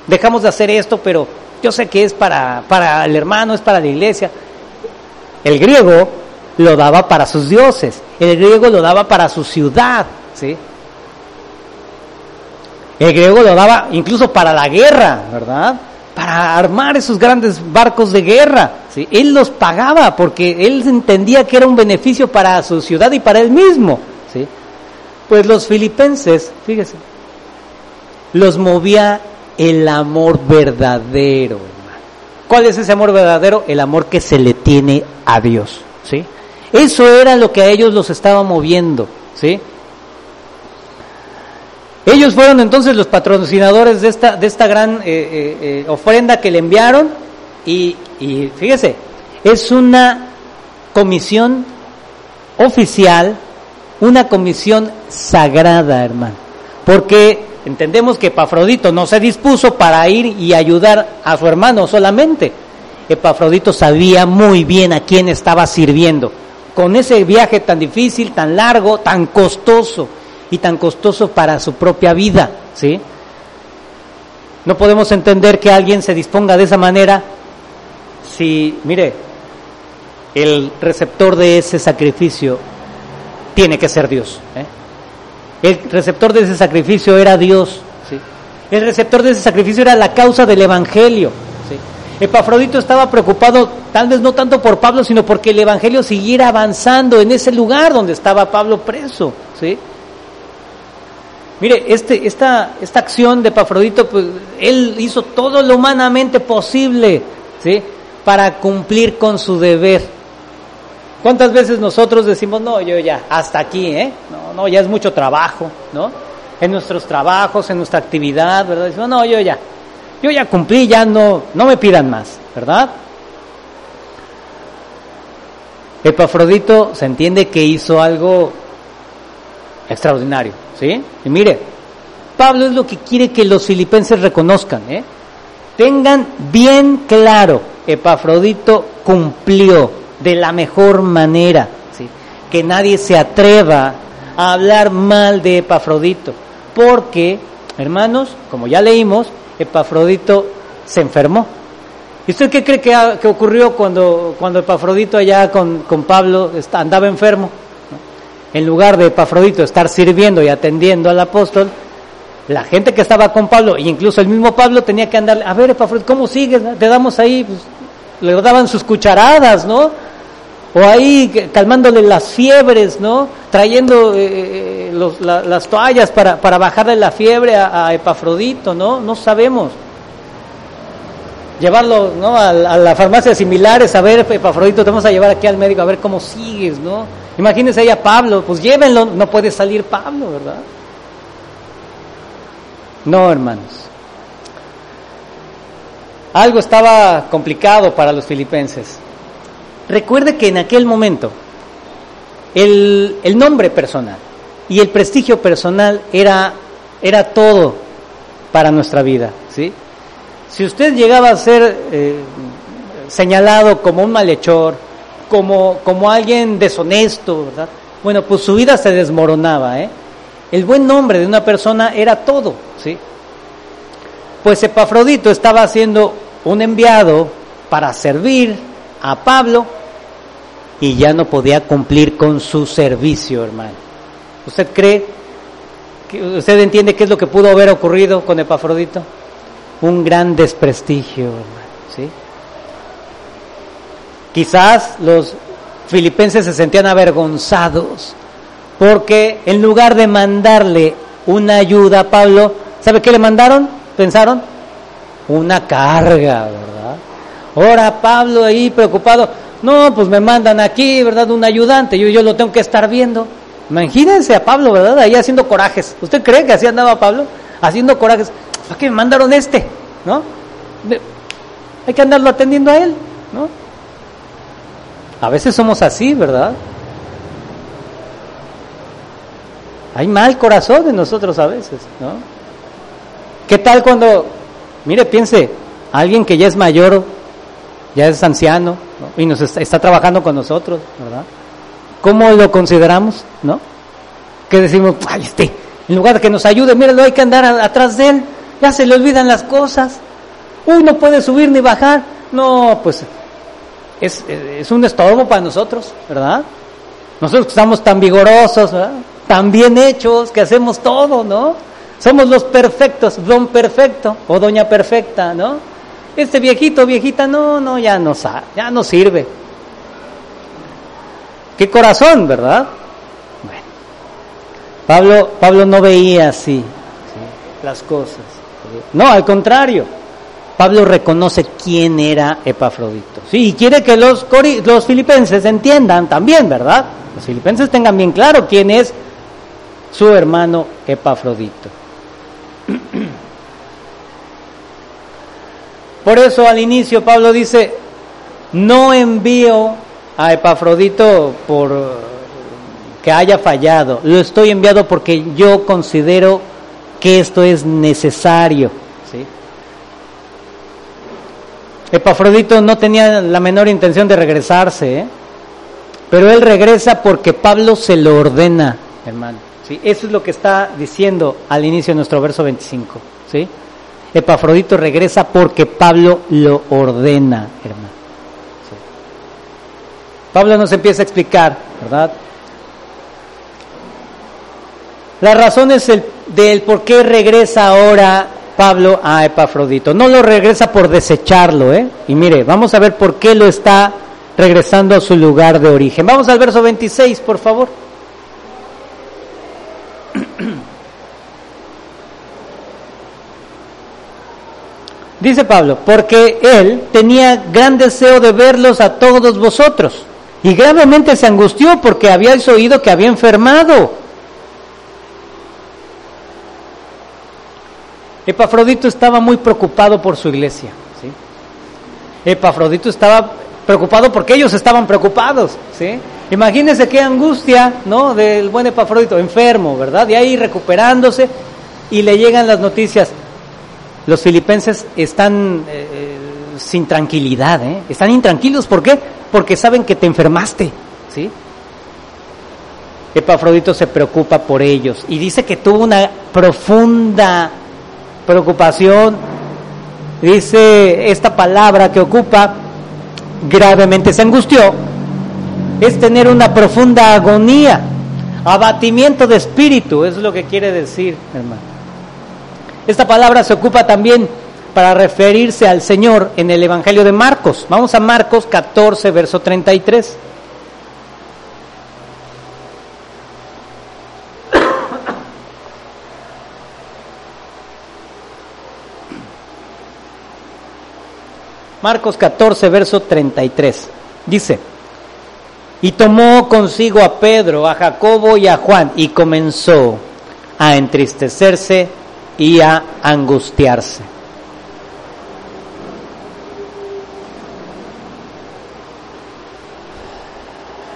Dejamos de hacer esto, pero yo sé que es para, para el hermano, es para la iglesia. El griego lo daba para sus dioses, el griego lo daba para su ciudad, ¿sí? El griego lo daba incluso para la guerra, ¿verdad? Para armar esos grandes barcos de guerra. ¿sí? Él los pagaba porque él entendía que era un beneficio para su ciudad y para él mismo. ¿sí? Pues los filipenses, fíjese, los movía el amor verdadero, hermano. ¿Cuál es ese amor verdadero? El amor que se le tiene a Dios, ¿sí? Eso era lo que a ellos los estaba moviendo, ¿sí? Ellos fueron entonces los patrocinadores de esta, de esta gran eh, eh, eh, ofrenda que le enviaron y, y fíjese, es una comisión oficial, una comisión sagrada, hermano, porque entendemos que Epafrodito no se dispuso para ir y ayudar a su hermano solamente. Epafrodito sabía muy bien a quién estaba sirviendo. Con ese viaje tan difícil, tan largo, tan costoso y tan costoso para su propia vida, ¿sí? No podemos entender que alguien se disponga de esa manera si, mire, el receptor de ese sacrificio tiene que ser Dios. ¿eh? El receptor de ese sacrificio era Dios. ¿sí? El receptor de ese sacrificio era la causa del Evangelio. ¿sí? Epafrodito estaba preocupado tal vez no tanto por Pablo, sino porque el Evangelio siguiera avanzando en ese lugar donde estaba Pablo preso. ¿sí? Mire, este, esta, esta acción de Epafrodito, pues, él hizo todo lo humanamente posible ¿sí? para cumplir con su deber. ¿Cuántas veces nosotros decimos, no, yo ya, hasta aquí, ¿eh? No, no, ya es mucho trabajo, ¿no? En nuestros trabajos, en nuestra actividad, ¿verdad? Decimos, no, yo ya, yo ya cumplí, ya no, no me pidan más, ¿verdad? Epafrodito se entiende que hizo algo extraordinario, ¿sí? Y mire, Pablo es lo que quiere que los filipenses reconozcan, ¿eh? Tengan bien claro, Epafrodito cumplió de la mejor manera, ¿sí? que nadie se atreva a hablar mal de Epafrodito, porque, hermanos, como ya leímos, Epafrodito se enfermó. ¿Y usted qué cree que, ocurrió cuando, cuando Epafrodito allá con, con Pablo andaba enfermo? En lugar de Epafrodito estar sirviendo y atendiendo al apóstol, la gente que estaba con Pablo, e incluso el mismo Pablo tenía que andar, a ver Epafrodito, ¿cómo sigues? Te damos ahí, pues, le daban sus cucharadas, ¿no? o ahí calmándole las fiebres, ¿no? Trayendo eh, eh, las toallas para, para, bajarle la fiebre a, Epafrodito, ¿no? No sabemos. Llevarlo, ¿no? A, la farmacia similares, a ver, Epafrodito, te vamos a llevar aquí al médico a ver cómo sigues, ¿no? Imagínense ahí a Pablo, pues llévenlo, no puede salir Pablo, ¿verdad? No, hermanos. Algo estaba complicado para los filipenses. Recuerde que en aquel momento el, nombre personal y el prestigio personal era, era todo para nuestra vida. ¿sí? Si usted llegaba a ser eh, señalado como un malhechor, como, como alguien deshonesto, ¿verdad? bueno, pues su vida se desmoronaba. ¿eh? El buen nombre de una persona era todo. ¿sí? Pues Epafrodito estaba siendo un enviado para servir a Pablo y ya no podía cumplir con su servicio, hermano. ¿Usted cree, que, usted entiende qué es lo que pudo haber ocurrido con Epafrodito? Un gran desprestigio, hermano, ¿sí? Quizás los filipenses se sentían avergonzados porque en lugar de mandarle una ayuda a Pablo, ¿sabe qué le mandaron? ¿Pensaron? Una carga, ¿verdad? Ahora Pablo ahí preocupado, no, pues me mandan aquí, ¿verdad? Un ayudante, yo, yo lo tengo que estar viendo. Imagínense a Pablo, ¿verdad? Ahí haciendo corajes. ¿Usted cree que así andaba Pablo? Haciendo corajes. ¿Para qué me mandaron este? ¿No? Hay que andarlo atendiendo a él, ¿no? A veces somos así, ¿verdad? Hay mal corazón en nosotros a veces, ¿no? ¿Qué tal cuando, mire, piense, alguien que ya es mayor, ya es anciano y nos está, trabajando con nosotros, ¿verdad? ¿Cómo lo consideramos, no? Que decimos, ay, este, en lugar de que nos ayude, míralo, hay que andar atrás de él, ya se le olvidan las cosas. Uy, no puede subir ni bajar. No, pues es, es un estorbo para nosotros, ¿verdad? Nosotros estamos tan vigorosos, tan bien hechos, que hacemos todo, ¿no? Somos los perfectos, don perfecto o doña perfecta, ¿no? Este viejito, viejita, no, no, ya no, ya no sirve. Qué corazón, ¿verdad? Bueno, Pablo, Pablo no veía así las cosas. No, al contrario. Pablo reconoce quién era Epafrodito. Sí, y quiere que los, los filipenses entiendan también, ¿verdad? Los filipenses tengan bien claro quién es su hermano Epafrodito. Por eso al inicio Pablo dice, no envío a Epafrodito por que haya fallado, lo estoy enviado porque yo considero que esto es necesario. Epafrodito no tenía la menor intención de regresarse, ¿eh? pero él regresa porque Pablo se lo ordena, hermano. ¿sí? Eso es lo que está diciendo al inicio de nuestro verso 25. ¿sí? Epafrodito regresa porque Pablo lo ordena, hermano. Pablo nos empieza a explicar, ¿verdad? Las razones del, del por qué regresa ahora Pablo a Epafrodito. No lo regresa por desecharlo, ¿eh? Y mire, vamos a ver por qué lo está regresando a su lugar de origen. Vamos al verso 26, por favor. Dice Pablo, porque él tenía gran deseo de verlos a todos vosotros y gravemente se angustió porque habíais oído que había enfermado. Epafrodito estaba muy preocupado por su iglesia. ¿sí? Epafrodito estaba preocupado porque ellos estaban preocupados. ¿sí? Imagínense qué angustia ¿no? del buen Epafrodito, enfermo, ¿verdad? Y ahí recuperándose y le llegan las noticias. Los filipenses están eh, eh, sin tranquilidad, ¿eh? están intranquilos. ¿Por qué? Porque saben que te enfermaste. ¿sí? Epafrodito se preocupa por ellos y dice que tuvo una profunda preocupación. Dice esta palabra que ocupa, gravemente se angustió, es tener una profunda agonía, abatimiento de espíritu, es lo que quiere decir, hermano. Esta palabra se ocupa también para referirse al Señor en el Evangelio de Marcos. Vamos a Marcos 14, verso 33. Marcos 14, verso 33. Dice, y tomó consigo a Pedro, a Jacobo y a Juan, y comenzó a entristecerse y a angustiarse.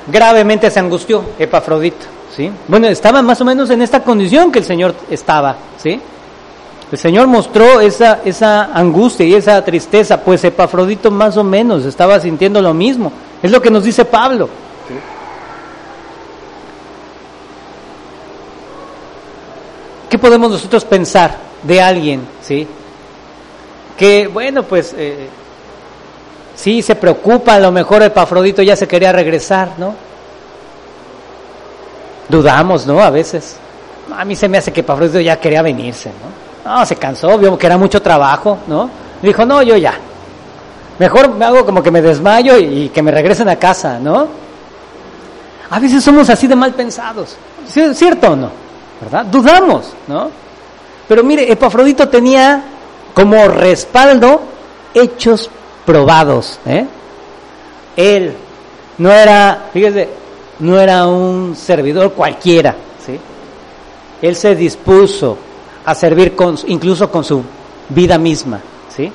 Gravemente se angustió Epafrodito, ¿sí? Bueno, estaba más o menos en esta condición que el Señor estaba, ¿sí? El Señor mostró esa, esa angustia y esa tristeza, pues Epafrodito más o menos estaba sintiendo lo mismo. Es lo que nos dice Pablo. ¿Qué podemos nosotros pensar de alguien, sí? Que, bueno, pues, eh, sí, se preocupa, a lo mejor Epafrodito ya se quería regresar, ¿no? Dudamos, ¿no? A veces. A mí se me hace que Epafrodito ya quería venirse, ¿no? No, se cansó, vio que era mucho trabajo, ¿no? Dijo, no, yo ya. Mejor me hago como que me desmayo y, que me regresen a casa, ¿no? A veces somos así de mal pensados, ¿cierto o no? ¿Verdad? Dudamos, ¿no? Pero mire, Epafrodito tenía como respaldo hechos probados, ¿eh? Él no era, fíjese, no era un servidor cualquiera, ¿sí? Él se dispuso a servir con, incluso con su vida misma, ¿sí?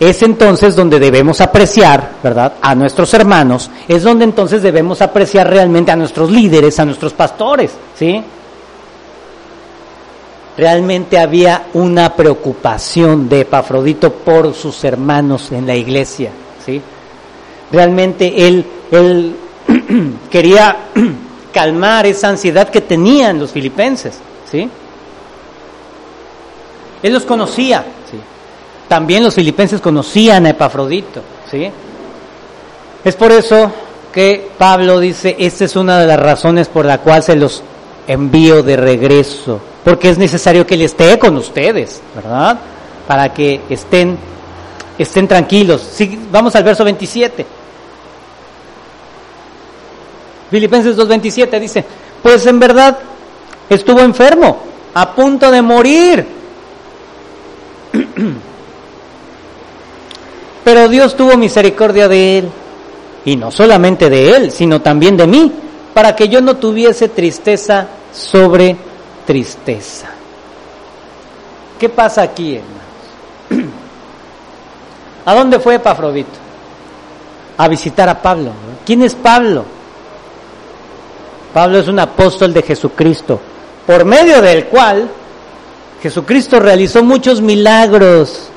Es entonces donde debemos apreciar, ¿verdad? A nuestros hermanos, es donde entonces debemos apreciar realmente a nuestros líderes, a nuestros pastores, ¿sí? Realmente había una preocupación de Epafrodito por sus hermanos en la iglesia, ¿sí? Realmente él, él quería calmar esa ansiedad que tenían los filipenses, ¿sí? Él los conocía. También los filipenses conocían a Epafrodito, ¿sí? Es por eso que Pablo dice, esta es una de las razones por la cual se los envío de regreso, porque es necesario que él esté con ustedes, ¿verdad? Para que estén, estén tranquilos. Sí, vamos al verso 27. Filipenses 2.27 dice, pues en verdad estuvo enfermo, a punto de morir. Pero Dios tuvo misericordia de él, y no solamente de él, sino también de mí, para que yo no tuviese tristeza sobre tristeza. ¿Qué pasa aquí, hermanos? ¿A dónde fue Epafrodito? A visitar a Pablo. ¿Quién es Pablo? Pablo es un apóstol de Jesucristo, por medio del cual Jesucristo realizó muchos milagros,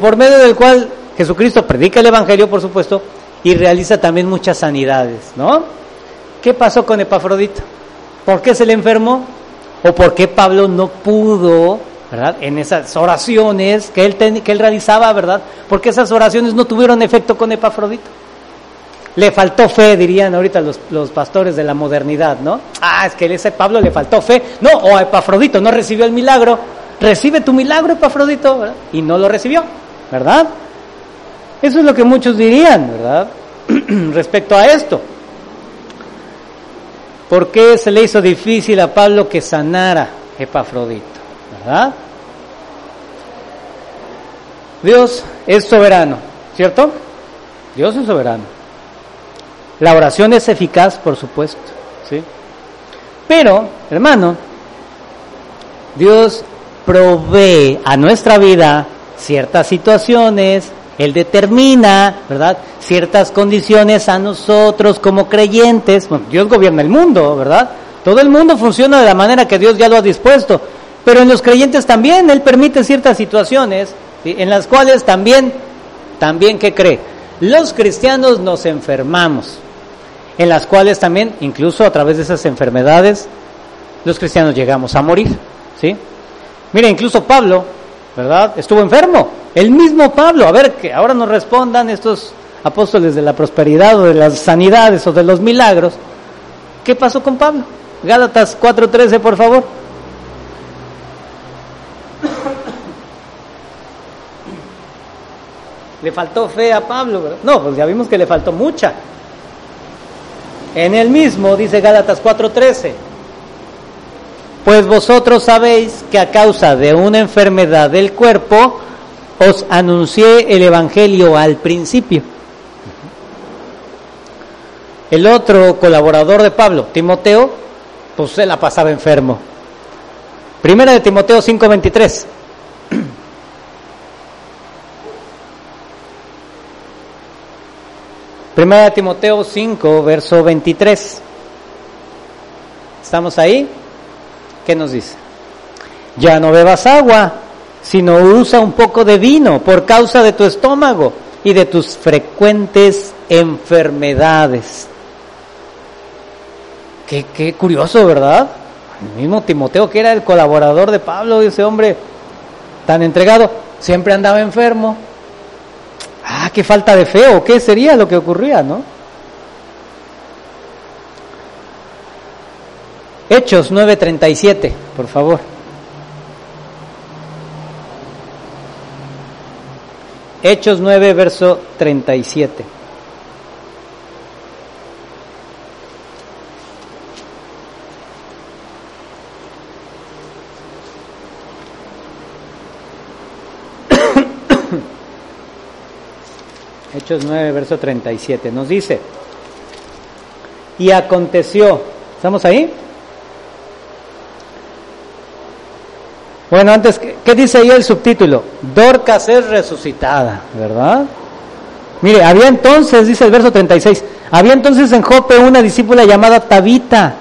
por medio del cual Jesucristo predica el Evangelio, por supuesto, y realiza también muchas sanidades, ¿no? ¿Qué pasó con Epafrodito? ¿Por qué se le enfermó? ¿O por qué Pablo no pudo, ¿verdad? En esas oraciones que él, que él realizaba, ¿verdad? Porque esas oraciones no tuvieron efecto con Epafrodito. Le faltó fe, dirían ahorita los, los pastores de la modernidad, ¿no? Ah, es que ese Pablo le faltó fe. No, o a Epafrodito no recibió el milagro. Recibe tu milagro, Epafrodito. Y no lo recibió, ¿verdad? Eso es lo que muchos dirían, ¿verdad? Respecto a esto. ¿Por qué se le hizo difícil a Pablo que sanara Epafrodito? ¿Verdad? Dios es soberano, ¿cierto? Dios es soberano. La oración es eficaz, por supuesto, ¿sí? Pero, hermano, Dios provee a nuestra vida ciertas situaciones, Él determina, ¿verdad? Ciertas condiciones a nosotros como creyentes. Dios gobierna el mundo, ¿verdad? Todo el mundo funciona de la manera que Dios ya lo ha dispuesto. Pero en los creyentes también Él permite ciertas situaciones en las cuales también, también, ¿qué cree? Los cristianos nos enfermamos en las cuales también, incluso a través de esas enfermedades, los cristianos llegamos a morir, ¿sí? Mira, incluso Pablo, ¿verdad? Estuvo enfermo, el mismo Pablo, a ver, que ahora nos respondan estos apóstoles de la prosperidad o de las sanidades o de los milagros, ¿qué pasó con Pablo? Gálatas 4:13, por favor. Le faltó fe a Pablo. No, pues ya vimos que le faltó mucha. En el mismo, dice Gálatas 4:13, pues vosotros sabéis que a causa de una enfermedad del cuerpo os anuncié el Evangelio al principio. El otro colaborador de Pablo, Timoteo, pues se la pasaba enfermo. Primera de Timoteo 5:23. Primera de Timoteo 5, verso 23. ¿Estamos ahí? ¿Qué nos dice? Ya no bebas agua, sino usa un poco de vino por causa de tu estómago y de tus frecuentes enfermedades. Qué, qué curioso, ¿verdad? El mismo Timoteo, que era el colaborador de Pablo, ese hombre tan entregado, siempre andaba enfermo, Ah, qué falta de fe o qué sería lo que ocurría, ¿no? Hechos 9:37, por favor. Hechos 9, verso 37. Hechos 9, verso 37. Nos dice, y aconteció, ¿estamos ahí? Bueno, antes, ¿qué dice ahí el subtítulo? Dorcas es resucitada, ¿verdad? Mire, había entonces, dice el verso 36, había entonces en Jope una discípula llamada Tabita,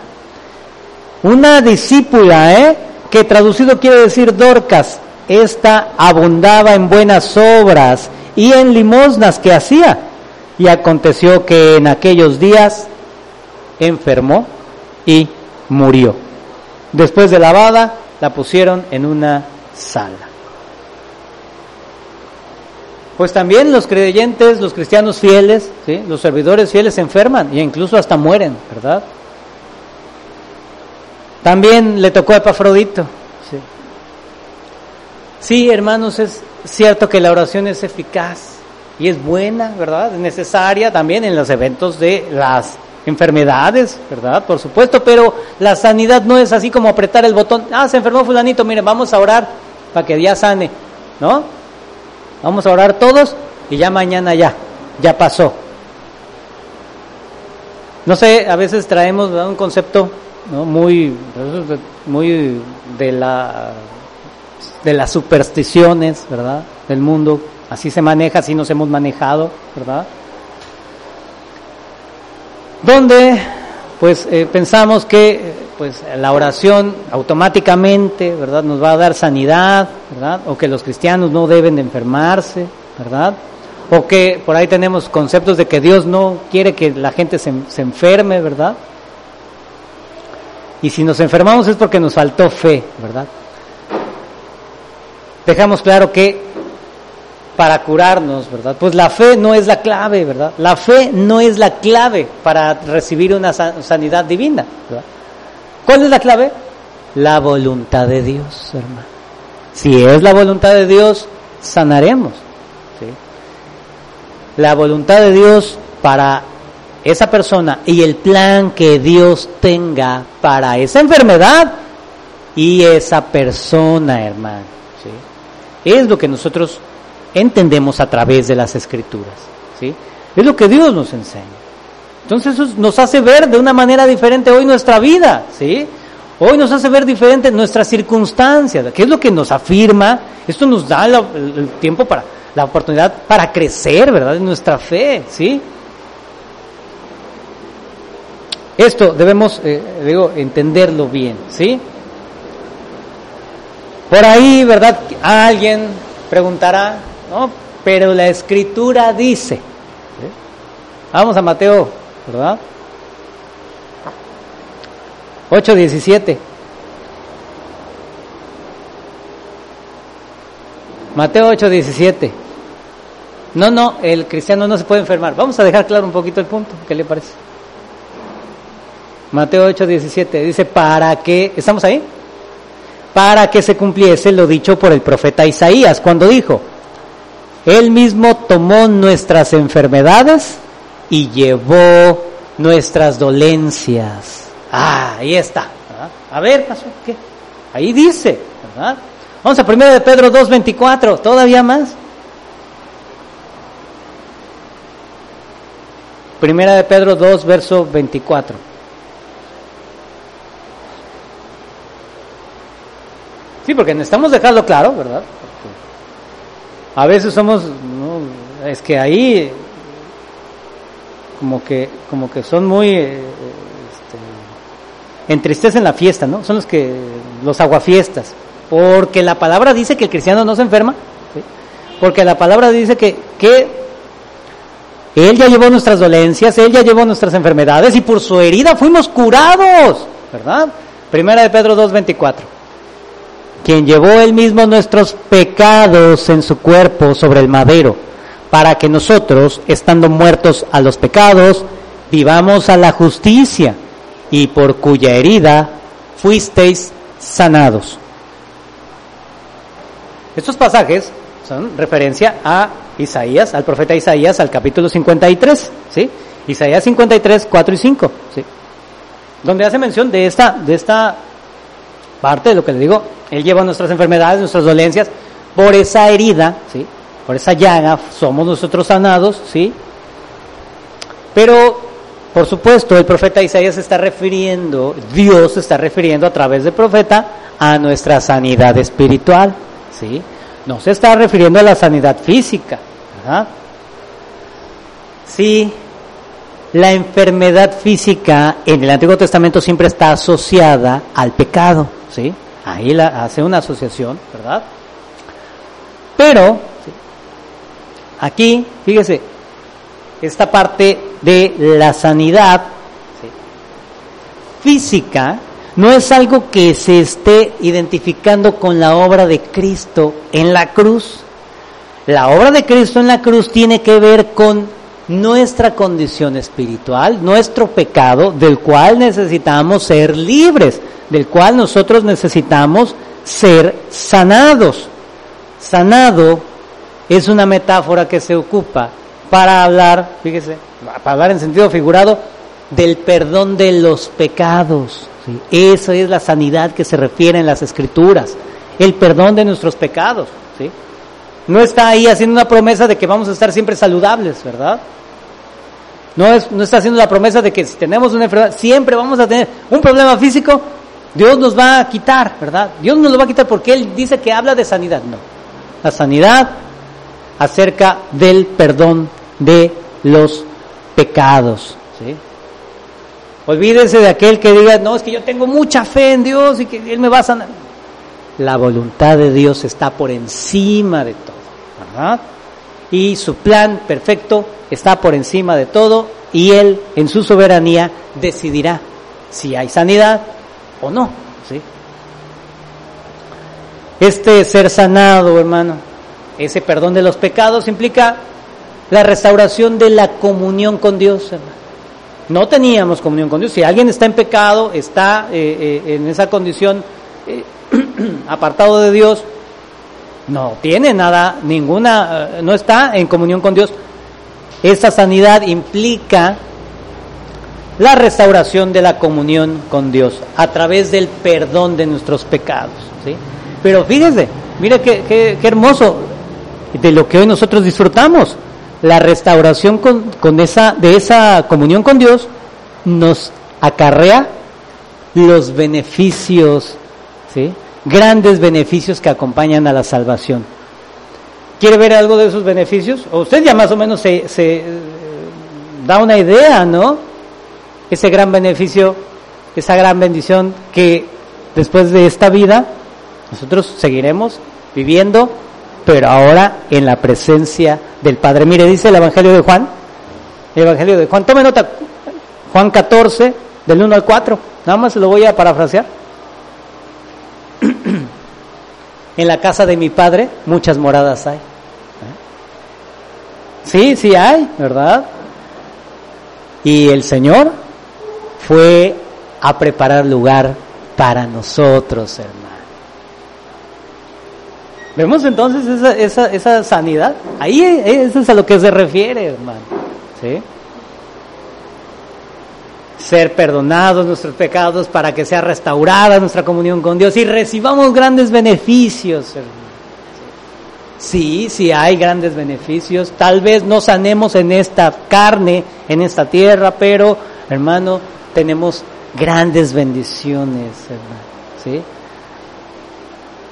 una discípula, ¿eh? Que traducido quiere decir Dorcas, esta abundaba en buenas obras y en limosnas que hacía. Y aconteció que en aquellos días enfermó y murió. Después de lavada, la pusieron en una sala. Pues también los creyentes, los cristianos fieles, los servidores fieles se enferman e incluso hasta mueren, ¿verdad? También le tocó a Epafrodito. Sí. sí, hermanos, es cierto que la oración es eficaz y es buena, ¿verdad? Es necesaria también en los eventos de las enfermedades, ¿verdad? Por supuesto, pero la sanidad no es así como apretar el botón, ah, se enfermó fulanito, miren, vamos a orar para que ya sane, ¿no? Vamos a orar todos y ya mañana ya, ya pasó. No sé, a veces traemos un concepto muy, muy de la de las supersticiones, ¿verdad? Del mundo así se maneja, así nos hemos manejado, ¿verdad? Donde pues eh, pensamos que eh, pues la oración automáticamente, ¿verdad? Nos va a dar sanidad, ¿verdad? O que los cristianos no deben de enfermarse, ¿verdad? O que por ahí tenemos conceptos de que Dios no quiere que la gente se, se enferme, ¿verdad? Y si nos enfermamos es porque nos faltó fe, ¿verdad? Dejamos claro que para curarnos, ¿verdad? Pues la fe no es la clave, ¿verdad? La fe no es la clave para recibir una sanidad divina, ¿verdad? ¿Cuál es la clave? La voluntad de Dios, hermano. Si es la voluntad de Dios, sanaremos. ¿sí? La voluntad de Dios para esa persona y el plan que Dios tenga para esa enfermedad y esa persona, hermano. ¿sí? Es lo que nosotros entendemos a través de las escrituras. ¿sí? Es lo que Dios nos enseña. Entonces eso nos hace ver de una manera diferente hoy nuestra vida, ¿sí? Hoy nos hace ver diferente nuestras circunstancias, ¿Qué es lo que nos afirma, esto nos da el, tiempo para, la oportunidad para crecer, ¿verdad? En nuestra fe, ¿sí? Esto debemos, eh, digo, entenderlo bien, ¿sí? Por ahí, ¿verdad? Alguien preguntará, ¿no? Pero la escritura dice. Vamos a Mateo, ¿verdad? 8.17. Mateo 8.17. No, no, el cristiano no se puede enfermar. Vamos a dejar claro un poquito el punto. ¿Qué le parece? Mateo 8.17 dice, ¿para qué? ¿Estamos ahí? Para que se cumpliese lo dicho por el profeta Isaías cuando dijo, él mismo tomó nuestras enfermedades y llevó nuestras dolencias. Ah, ahí está. A ver, ¿qué? Ahí dice, ¿verdad? Vamos a 1 de Pedro 2.24, todavía más. Primera de Pedro 2, verso 24. Sí, porque necesitamos dejarlo claro, ¿verdad? A veces somos, es que ahí como que, como que son muy, eh, este, entristecen la fiesta, ¿no? Son los que, los aguafiestas, porque la palabra dice que el cristiano no se enferma, porque la palabra dice que, que él ya llevó nuestras dolencias, Él ya llevó nuestras enfermedades y por su herida fuimos curados, ¿verdad? Primera de Pedro 2.24 quien llevó él mismo nuestros pecados en su cuerpo sobre el madero, para que nosotros, estando muertos a los pecados, vivamos a la justicia, y por cuya herida fuisteis sanados. Estos pasajes son referencia a Isaías, al profeta Isaías, al capítulo 53, ¿sí? Isaías 53, 4 y 5, ¿sí? Donde hace mención de esta, de esta parte de lo que le digo, Él lleva nuestras enfermedades, nuestras dolencias, por esa herida, ¿sí? Por esa llaga somos nosotros sanados, ¿sí? Pero, por supuesto, el profeta Isaías se está refiriendo, Dios se está refiriendo a través del profeta a nuestra sanidad espiritual, ¿sí? No se está refiriendo a la sanidad física, ¿verdad? Sí, la enfermedad física en el Antiguo Testamento siempre está asociada al pecado. ¿Sí? Ahí hace una asociación, ¿verdad? Pero, aquí, fíjese, esta parte de la sanidad física no es algo que se esté identificando con la obra de Cristo en la cruz. La obra de Cristo en la cruz tiene que ver con nuestra condición espiritual, nuestro pecado, del cual necesitamos ser libres del cual nosotros necesitamos ser sanados. Sanado es una metáfora que se ocupa para hablar, fíjese, para hablar en sentido figurado, del perdón de los pecados. Esa es la sanidad que se refiere en las escrituras, el perdón de nuestros pecados. ¿sí? No está ahí haciendo una promesa de que vamos a estar siempre saludables, ¿verdad? No, es, no está haciendo la promesa de que si tenemos una enfermedad, siempre vamos a tener un problema físico, Dios nos va a quitar, ¿verdad? Dios nos lo va a quitar porque Él dice que habla de sanidad. No. La sanidad acerca del perdón de los pecados. ¿sí? Olvídense de aquel que diga, no, es que yo tengo mucha fe en Dios y que Él me va a sanar. La voluntad de Dios está por encima de todo, ¿verdad? Y su plan perfecto está por encima de todo y Él en su soberanía decidirá si hay sanidad o no. ¿sí? Este ser sanado, hermano, ese perdón de los pecados implica la restauración de la comunión con Dios, hermano. No teníamos comunión con Dios. Si alguien está en pecado, está eh, eh, en esa condición eh, apartado de Dios, no tiene nada, ninguna, no está en comunión con Dios. Esa sanidad implica la restauración de la comunión con Dios a través del perdón de nuestros pecados. Pero fíjese, mire qué, qué, qué hermoso de lo que hoy nosotros disfrutamos la restauración con, con esa, de esa comunión con Dios nos acarrea los beneficios, ¿sí? Grandes beneficios que acompañan a la salvación. ¿Quiere ver algo de esos beneficios? O usted ya más o menos se, se eh, da una idea, ¿no? Ese gran beneficio, esa gran bendición que después de esta vida nosotros seguiremos viviendo pero ahora en la presencia del Padre. Mire, dice el Evangelio de Juan, el Evangelio de Juan, tome nota, Juan 14, del 1 al 4, nada más se lo voy a parafrasear. en la casa de mi Padre muchas moradas hay. ¿Eh? Sí, sí hay, ¿verdad? Y el Señor fue a preparar lugar para nosotros, hermano. ¿Vemos entonces esa, esa, esa sanidad? Ahí eso es a lo que se refiere, hermano. ¿Sí? Ser perdonados nuestros pecados para que sea restaurada nuestra comunión con Dios y recibamos grandes beneficios. Sí, sí hay grandes beneficios. Tal vez no sanemos en esta carne, en esta tierra, pero, hermano, tenemos grandes bendiciones, hermano. ¿Sí?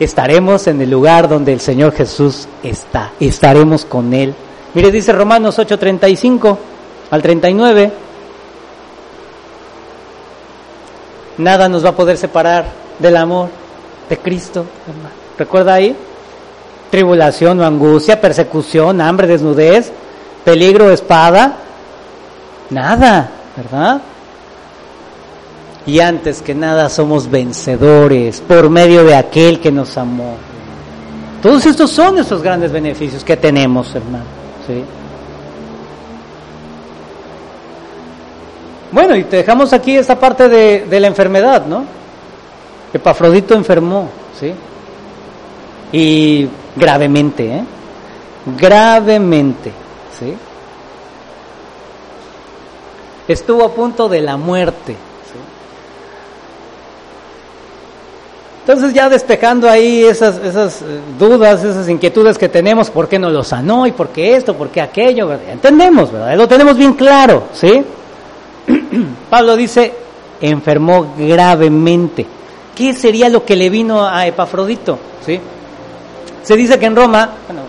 estaremos en el lugar donde el Señor Jesús está, estaremos con Él. Mire, dice Romanos 8:35 al 39, nada nos va a poder separar del amor de Cristo. ¿Recuerda ahí? Tribulación o angustia, persecución, hambre, desnudez, peligro, espada, nada, ¿verdad? y antes que nada somos vencedores por medio de aquel que nos amó. Todos estos son esos grandes beneficios que tenemos, hermano. ¿sí? Bueno, y te dejamos aquí esa parte de, de la enfermedad, ¿no? Epafrodito enfermó, ¿sí? Y gravemente, ¿eh? Gravemente, ¿sí? Estuvo a punto de la muerte. Entonces ya despejando ahí esas, esas eh, dudas, esas inquietudes que tenemos, ¿por qué no lo sanó? ¿Y por qué esto? ¿Por qué aquello? Entendemos, ¿verdad? Lo tenemos bien claro, ¿sí? Pablo dice, enfermó gravemente. ¿Qué sería lo que le vino a Epafrodito? ¿Sí? Se dice que en Roma, bueno,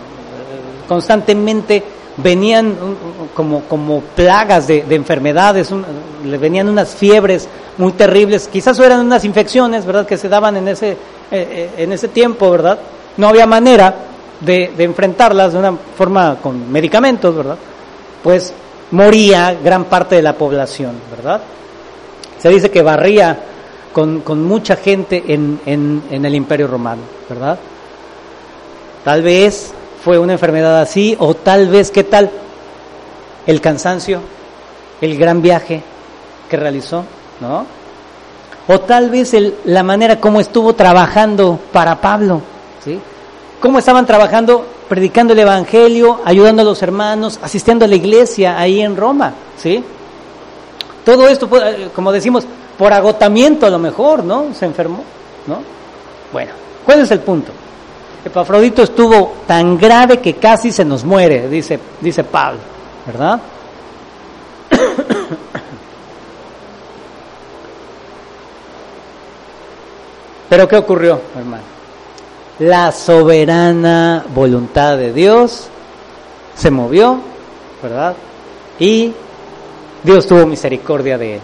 constantemente venían como, como plagas de, enfermedades, le venían unas fiebres muy terribles, quizás eran unas infecciones, ¿verdad?, que se daban en ese, eh, eh, en ese tiempo, ¿verdad? No había manera de, de, enfrentarlas de una forma con medicamentos, ¿verdad? Pues moría gran parte de la población, ¿verdad? Se dice que barría con, con mucha gente en, en, el imperio romano, ¿verdad? Tal vez fue una enfermedad así, o tal vez, ¿qué tal? El cansancio, el gran viaje que realizó, ¿no? O tal vez el, la manera como estuvo trabajando para Pablo, ¿sí? Cómo estaban trabajando, predicando el Evangelio, ayudando a los hermanos, asistiendo a la iglesia ahí en Roma, ¿sí? Todo esto, eh, como decimos, por agotamiento a lo mejor, ¿no? Se enfermó, ¿no? Bueno, ¿cuál es el punto? Epafrodito estuvo tan grave que casi se nos muere, dice, dice Pablo, ¿verdad? Pero ¿qué ocurrió, hermano? La soberana voluntad de Dios se movió, ¿verdad? Y Dios tuvo misericordia de él.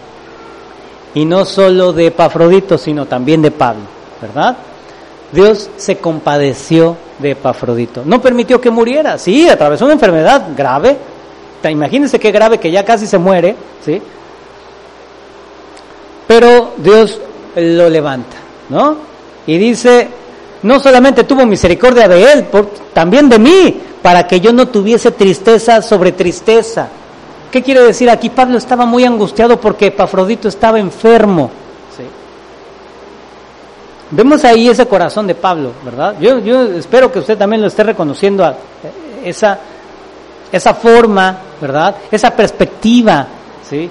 Y no solo de Epafrodito, sino también de Pablo, ¿verdad? Dios se compadeció de Epafrodito. No permitió que muriera. Sí, atravesó una enfermedad grave. Imagínense qué grave que ya casi se muere, ¿sí? Pero Dios lo levanta, ¿no? Y dice, no solamente tuvo misericordia de él, también de mí, para que yo no tuviese tristeza sobre tristeza. ¿Qué quiere decir aquí? Pablo estaba muy angustiado porque Epafrodito estaba enfermo. Vemos ahí ese corazón de Pablo, ¿verdad? Yo, yo espero que usted también lo esté reconociendo, a esa, esa forma, ¿verdad? Esa perspectiva, ¿sí?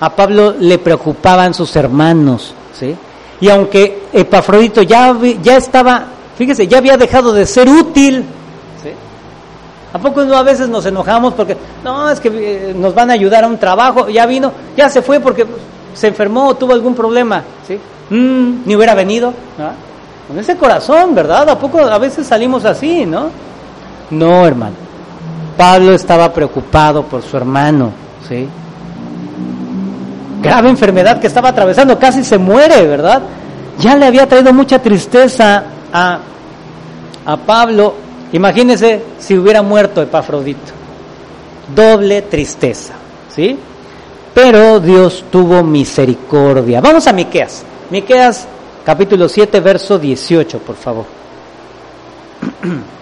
A Pablo le preocupaban sus hermanos, ¿sí? Y aunque Epafrodito ya, ya estaba, fíjese, ya había dejado de ser útil, ¿sí? ¿A poco no a veces nos enojamos porque, no, es que eh, nos van a ayudar a un trabajo, ya vino, ya se fue porque se enfermó o tuvo algún problema, ¿sí? Mm, ni hubiera venido, Con ese corazón, ¿verdad? ¿A poco a veces salimos así, no? No, hermano. Pablo estaba preocupado por su hermano, ¿sí? Grave enfermedad que estaba atravesando, casi se muere, ¿verdad? Ya le había traído mucha tristeza a, a Pablo. Imagínese si hubiera muerto Epafrodito. Doble tristeza, ¿sí? Pero Dios tuvo misericordia. Vamos a Miqueas. Miqueas capítulo 7 verso 18, por favor.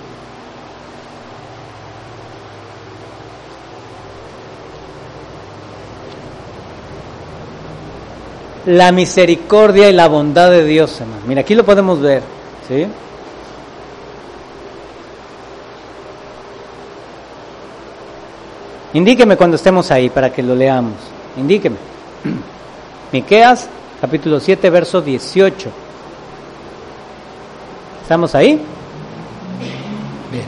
La misericordia y la bondad de Dios, hermano. Mira, aquí lo podemos ver, ¿sí? Indíqueme cuando estemos ahí para que lo leamos. Indíqueme. Miqueas capítulo 7, verso 18. ¿Estamos ahí? Bien.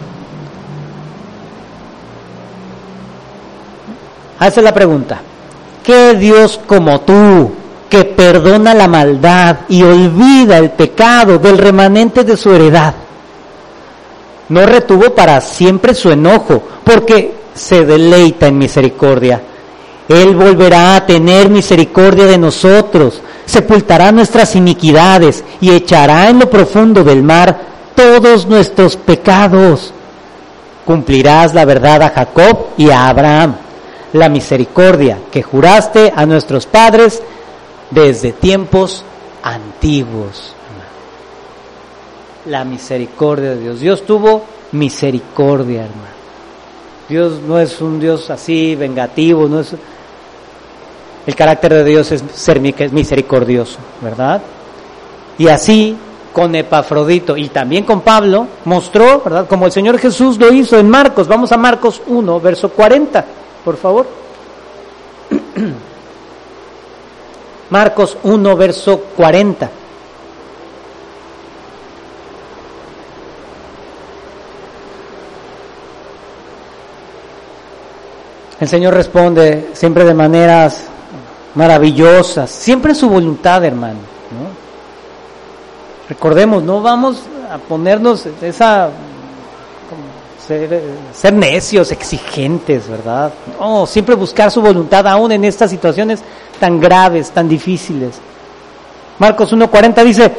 Hace la pregunta, ¿qué Dios como tú, que perdona la maldad y olvida el pecado del remanente de su heredad? No retuvo para siempre su enojo, porque se deleita en misericordia. Él volverá a tener misericordia de nosotros sepultará nuestras iniquidades y echará en lo profundo del mar todos nuestros pecados. Cumplirás la verdad a Jacob y a Abraham, la misericordia que juraste a nuestros padres desde tiempos antiguos. La misericordia de Dios. Dios tuvo misericordia, hermano. Dios no es un Dios así vengativo, no es el carácter de Dios es ser misericordioso, ¿verdad? Y así con Epafrodito y también con Pablo mostró, ¿verdad? Como el Señor Jesús lo hizo en Marcos. Vamos a Marcos 1, verso 40, por favor. Marcos 1, verso 40. El Señor responde siempre de maneras maravillosas, siempre en su voluntad, hermano. Recordemos, no vamos a ponernos esa ser, necios, exigentes, ¿verdad? No, siempre buscar su voluntad aún en estas situaciones tan graves, tan difíciles. Marcos 1.40 dice,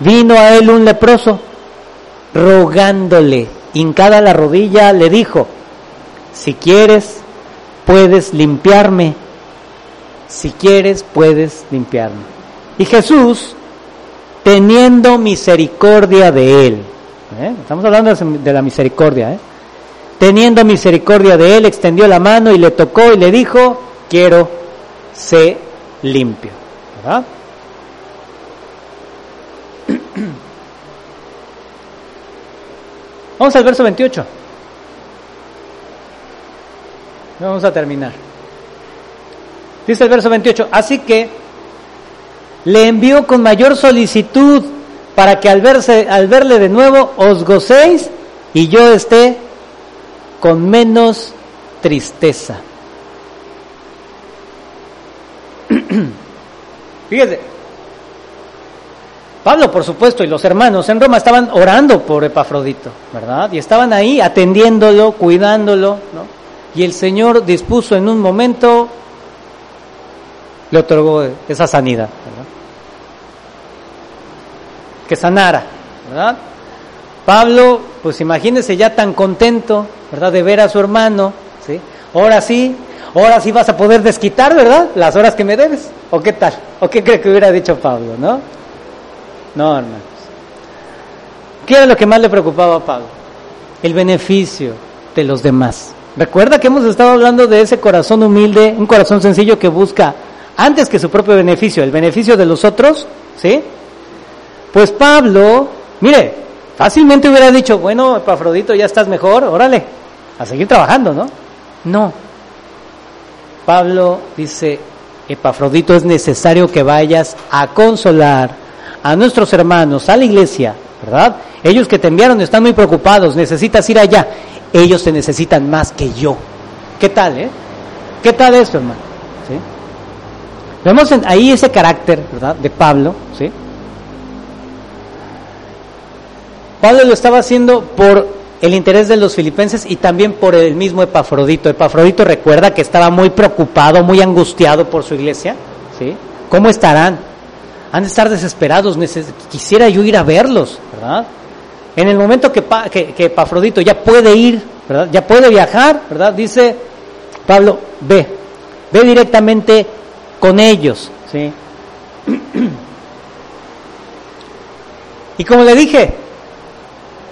vino a él un leproso, rogándole, hincada la rodilla, le dijo, si quieres, puedes limpiarme si quieres puedes limpiarme. Y Jesús, teniendo misericordia de él, ¿eh? estamos hablando de la misericordia, ¿eh? teniendo misericordia de él, extendió la mano y le tocó y le dijo, quiero ser limpio. ¿verdad? Vamos al verso 28. Vamos a terminar. Dice el verso 28, así que le envió con mayor solicitud para que al, verse, al verle de nuevo os gocéis y yo esté con menos tristeza. Fíjese, Pablo, por supuesto, y los hermanos en Roma estaban orando por Epafrodito, ¿verdad? Y estaban ahí atendiéndolo, cuidándolo, ¿no? Y el Señor dispuso en un momento, le otorgó esa sanidad, ¿verdad? Que sanara, ¿verdad? Pablo, pues imagínese ya tan contento, ¿verdad? De ver a su hermano, ¿sí? Ahora sí, ahora sí vas a poder desquitar, ¿verdad? Las horas que me debes. ¿O qué tal? ¿O qué cree que hubiera dicho Pablo, no? No, hermanos. ¿Qué era lo que más le preocupaba a Pablo? El beneficio de los demás. Recuerda que hemos estado hablando de ese corazón humilde, un corazón sencillo que busca antes que su propio beneficio, el beneficio de los otros, ¿sí? Pues Pablo, mire, fácilmente hubiera dicho, bueno, Epafrodito, ya estás mejor, órale, a seguir trabajando, ¿no? No. Pablo dice, Epafrodito, es necesario que vayas a consolar a nuestros hermanos, a la iglesia, ¿verdad? Ellos que te enviaron están muy preocupados, necesitas ir allá. Ellos te necesitan más que yo. ¿Qué tal, eh? ¿Qué tal esto, hermano? ¿Sí? Vemos ahí ese carácter, ¿verdad? De Pablo, ¿sí? Pablo lo estaba haciendo por el interés de los filipenses y también por el mismo Epafrodito. Epafrodito recuerda que estaba muy preocupado, muy angustiado por su iglesia, ¿sí? ¿Cómo estarán? Han de estar desesperados, quisiera yo ir a verlos, ¿verdad? En el momento que, que, Epafrodito ya puede ir, ¿verdad? Ya puede viajar, ¿verdad? Dice Pablo, ve, ve directamente con ellos, ¿sí? Y como le dije,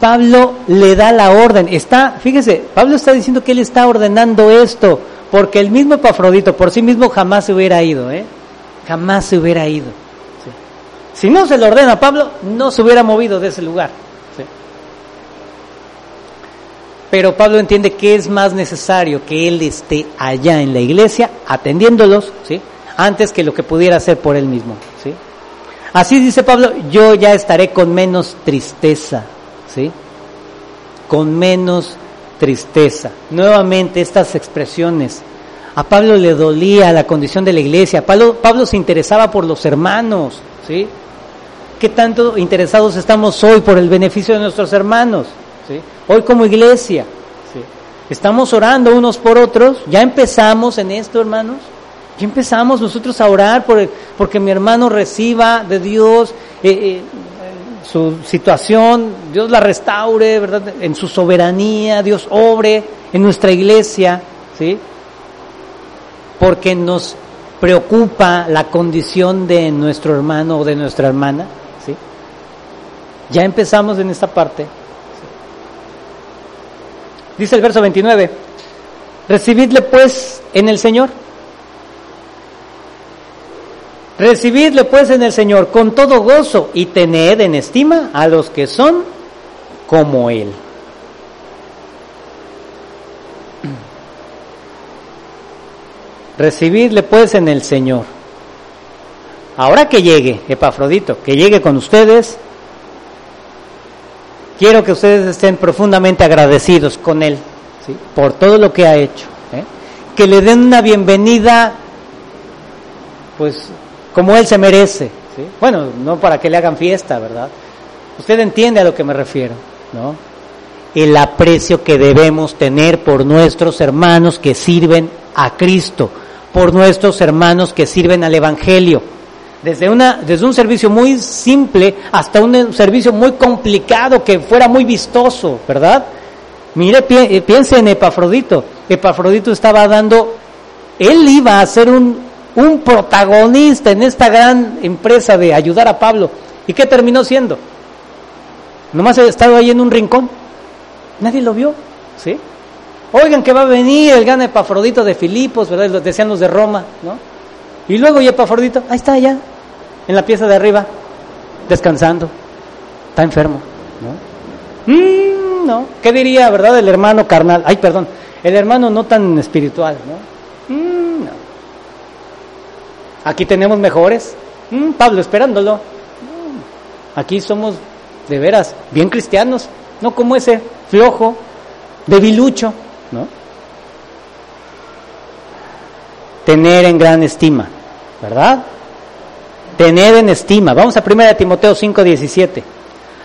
Pablo le da la orden. Está, fíjese, Pablo está diciendo que él está ordenando esto, porque el mismo Epafrodito por sí mismo jamás se hubiera ido, ¿eh? Jamás se hubiera ido. Si no se le ordena Pablo, no se hubiera movido de ese lugar. Pero Pablo entiende que es más necesario que él esté allá en la iglesia atendiéndolos, ¿sí? Antes que lo que pudiera hacer por él mismo, ¿sí? Así dice Pablo, yo ya estaré con menos tristeza, ¿sí? Con menos tristeza. Nuevamente estas expresiones. A Pablo le dolía la condición de la iglesia. Pablo, Pablo se interesaba por los hermanos, ¿sí? ¿Qué tanto interesados estamos hoy por el beneficio de nuestros hermanos? ¿sí? Hoy como iglesia. ¿sí? Estamos orando unos por otros. Ya empezamos en esto, hermanos. Ya empezamos nosotros a orar por porque mi hermano reciba de Dios eh, eh, su situación, Dios la restaure, ¿verdad? En su soberanía, Dios obre en nuestra iglesia, ¿sí? Porque nos preocupa la condición de nuestro hermano o de nuestra hermana, ¿sí? Ya empezamos en esta parte. Dice el verso 29, recibidle pues en el Señor Recibidle pues en el Señor con todo gozo y tened en estima a los que son como Él. Recibidle pues en el Señor. Ahora que llegue, Epafrodito, que llegue con ustedes, quiero que ustedes estén profundamente agradecidos con Él por todo lo que ha hecho. ¿eh? Que le den una bienvenida, pues como él se merece. Bueno, no para que le hagan fiesta, ¿verdad? Usted entiende a lo que me refiero, ¿no? El aprecio que debemos tener por nuestros hermanos que sirven a Cristo, por nuestros hermanos que sirven al Evangelio. Desde, una, desde un servicio muy simple hasta un servicio muy complicado que fuera muy vistoso, ¿verdad? Mire, eh, piense en Epafrodito. Epafrodito estaba dando, él iba a hacer un, un protagonista en esta gran empresa de ayudar a Pablo. ¿Y qué terminó siendo? Nomás ha estado ahí en un rincón. Nadie lo vio, ¿sí? Oigan que va a venir el gran Epafrodito de Filipos, ¿verdad? Lo decían los de Roma, ¿no? Y luego y Epafrodito, ahí está allá, en la pieza de arriba, descansando. Está enfermo, ¿no? Mm, no. ¿Qué diría, verdad, el hermano carnal? Ay, perdón, el hermano no tan espiritual, ¿no? Mm. Aquí tenemos mejores. Mm, Pablo esperándolo. Mm, aquí somos de veras bien cristianos, no como ese flojo, debilucho, ¿no? Tener en gran estima, ¿verdad? Tener en estima. Vamos a 1 Timoteo 5, 17.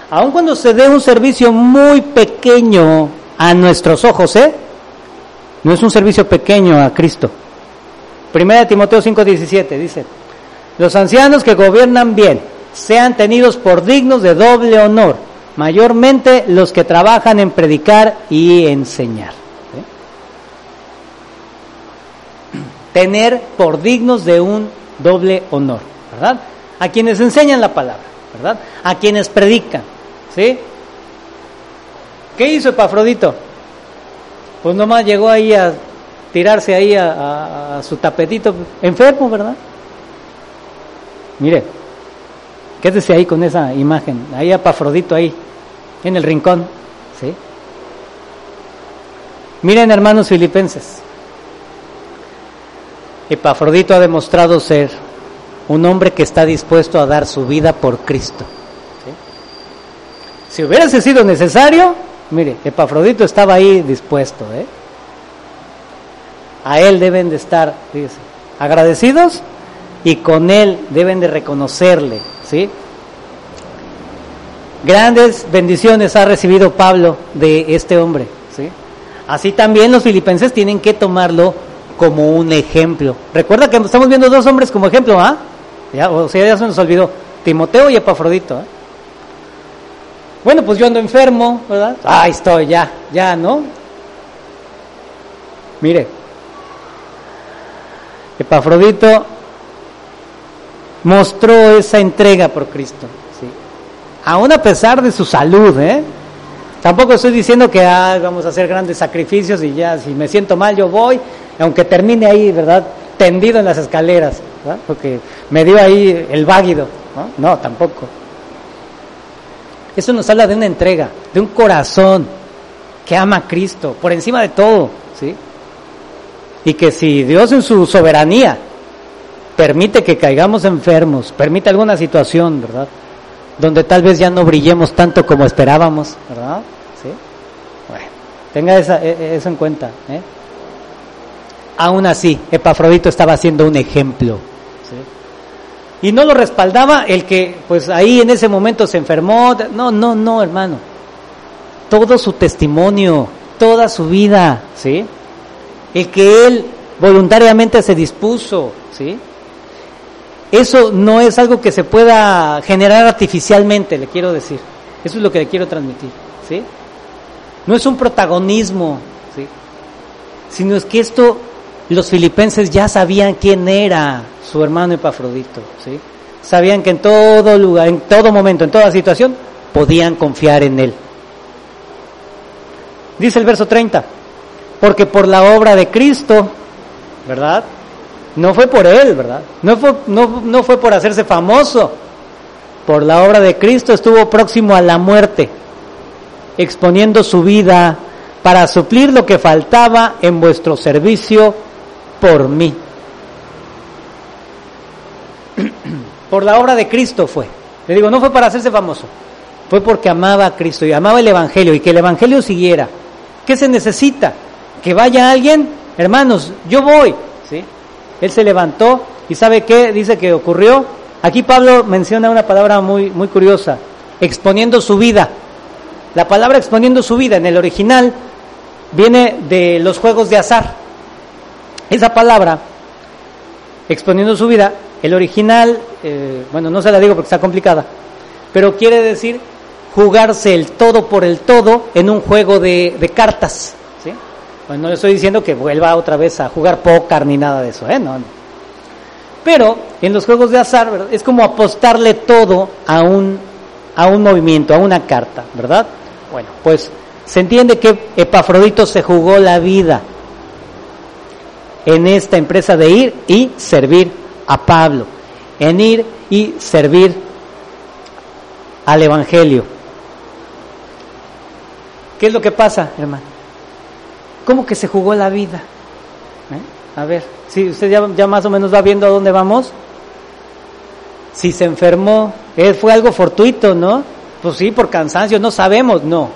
Aun cuando se dé un servicio muy pequeño a nuestros ojos, ¿eh? No es un servicio pequeño a Cristo. 1 Timoteo 5, 17 dice, los ancianos que gobiernan bien sean tenidos por dignos de doble honor, mayormente los que trabajan en predicar y enseñar. Tener por dignos de un doble honor, ¿verdad? A quienes enseñan la palabra, ¿verdad? A quienes predican, ¿sí? ¿Qué hizo Epafrodito? Pues nomás llegó ahí a tirarse ahí a, a su tapetito enfermo, ¿verdad? Mire, quédese ahí con esa imagen, ahí Epafrodito ahí, en el rincón, ¿sí? Miren hermanos filipenses, Epafrodito ha demostrado ser un hombre que está dispuesto a dar su vida por Cristo. Si hubiese sido necesario, mire, Epafrodito estaba ahí dispuesto. ¿eh? A él deben de estar fíjese, agradecidos y con él deben de reconocerle. ¿sí? Grandes bendiciones ha recibido Pablo de este hombre. ¿sí? Así también los filipenses tienen que tomarlo como un ejemplo. Recuerda que estamos viendo dos hombres como ejemplo, ¿ah? Ya, o sea, ya se nos olvidó. Timoteo y Epafrodito. ¿eh? Bueno, pues yo ando enfermo, ¿verdad? Ahí estoy, ya, ya, ¿no? Mire, Epafrodito mostró esa entrega por Cristo, ¿sí? Aún a pesar de su salud, ¿eh? Tampoco estoy diciendo que ah, vamos a hacer grandes sacrificios y ya, si me siento mal yo voy aunque termine ahí, ¿verdad? Tendido en las escaleras, ¿verdad? Porque me dio ahí el váguido, ¿no? No, tampoco. Eso nos habla de una entrega, de un corazón que ama a Cristo por encima de todo, ¿sí? Y que si Dios en su soberanía permite que caigamos enfermos, permite alguna situación, ¿verdad? Donde tal vez ya no brillemos tanto como esperábamos, ¿verdad? ¿Sí? Bueno, tenga esa, e, e, eso en cuenta, ¿eh? aún así, Epafrodito estaba haciendo un ejemplo. Y no lo respaldaba el que, pues ahí en ese momento se enfermó. No, no, no, hermano. Todo su testimonio, toda su vida, ¿sí? El que él voluntariamente se dispuso, ¿sí? Eso no es algo que se pueda generar artificialmente, le quiero decir. Eso es lo que le quiero transmitir, ¿sí? No es un protagonismo, ¿sí? Sino es que esto los filipenses ya sabían quién era su hermano Epafrodito, ¿sí? Sabían que en todo lugar, en todo momento, en toda situación, podían confiar en él. Dice el verso 30, porque por la obra de Cristo, ¿verdad? No fue por él, ¿verdad? No fue, no, no fue por hacerse famoso. Por la obra de Cristo estuvo próximo a la muerte, exponiendo su vida para suplir lo que faltaba en vuestro servicio por mí. por la obra de Cristo fue. Le digo, no fue para hacerse famoso, fue porque amaba a Cristo y amaba el Evangelio y que el Evangelio siguiera. ¿Qué se necesita? Que vaya alguien, hermanos, yo voy. ¿Sí? Él se levantó y ¿sabe qué? Dice que ocurrió. Aquí Pablo menciona una palabra muy, muy curiosa, exponiendo su vida. La palabra exponiendo su vida en el original viene de los juegos de azar. Esa palabra, exponiendo su vida, el original, eh, bueno, no se la digo porque está complicada, pero quiere decir jugarse el todo por el todo en un juego de, cartas. ¿Sí? no le estoy diciendo que vuelva otra vez a jugar póker ni nada de eso, ¿eh? No, Pero en los juegos de azar es como apostarle todo a un, a un movimiento, a una carta, ¿verdad? Bueno, pues se entiende que Epafrodito se jugó la vida en esta empresa de ir y servir a Pablo, en ir y servir al Evangelio. ¿Qué es lo que pasa, hermano? ¿Cómo que se jugó la vida? ¿Eh? A ver, si usted ya, ya, más o menos va viendo a dónde vamos. Si se enfermó, eh, fue algo fortuito, ¿no? Pues sí, por cansancio, no sabemos, no.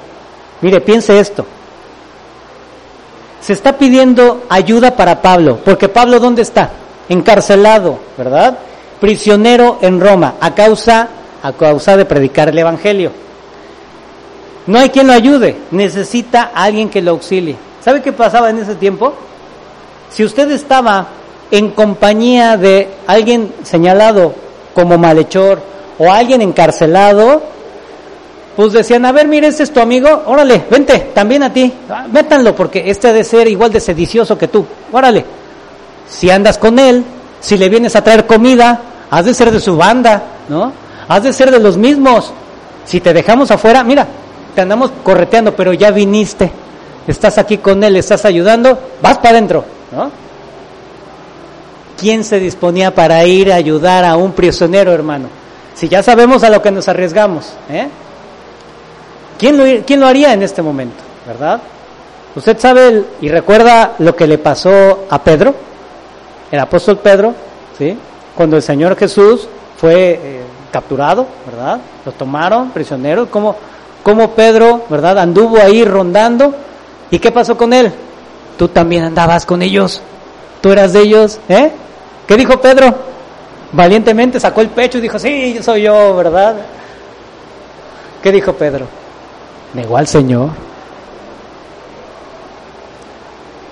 Mire, piense esto se está pidiendo ayuda para Pablo, porque Pablo ¿dónde está? Encarcelado, ¿verdad? prisionero en Roma a causa, a causa de predicar el Evangelio. No hay quien lo ayude, necesita alguien que lo auxilie. ¿Sabe qué pasaba en ese tiempo? Si usted estaba en compañía de alguien señalado como malhechor o alguien encarcelado, pues decían, a ver, mire, este es tu amigo, órale, vente, también a ti, ah, métanlo, porque este ha de ser igual de sedicioso que tú, órale. Si andas con él, si le vienes a traer comida, has de ser de su banda, ¿no? Has de ser de los mismos. Si te dejamos afuera, mira, te andamos correteando, pero ya viniste, estás aquí con él, estás ayudando, vas para adentro, ¿no? ¿Quién se disponía para ir a ayudar a un prisionero, hermano? Si ya sabemos a lo que nos arriesgamos, ¿eh? ¿Quién lo, ¿Quién lo haría en este momento? ¿Verdad? Usted sabe y recuerda lo que le pasó a Pedro, el apóstol Pedro, ¿sí? Cuando el Señor Jesús fue eh, capturado, ¿verdad? Lo tomaron prisionero, como, como Pedro, ¿verdad? Anduvo ahí rondando. ¿Y qué pasó con él? Tú también andabas con ellos. Tú eras de ellos, ¿eh? ¿Qué dijo Pedro? Valientemente sacó el pecho y dijo, sí, soy yo, ¿verdad? ¿Qué dijo Pedro? negó al Señor.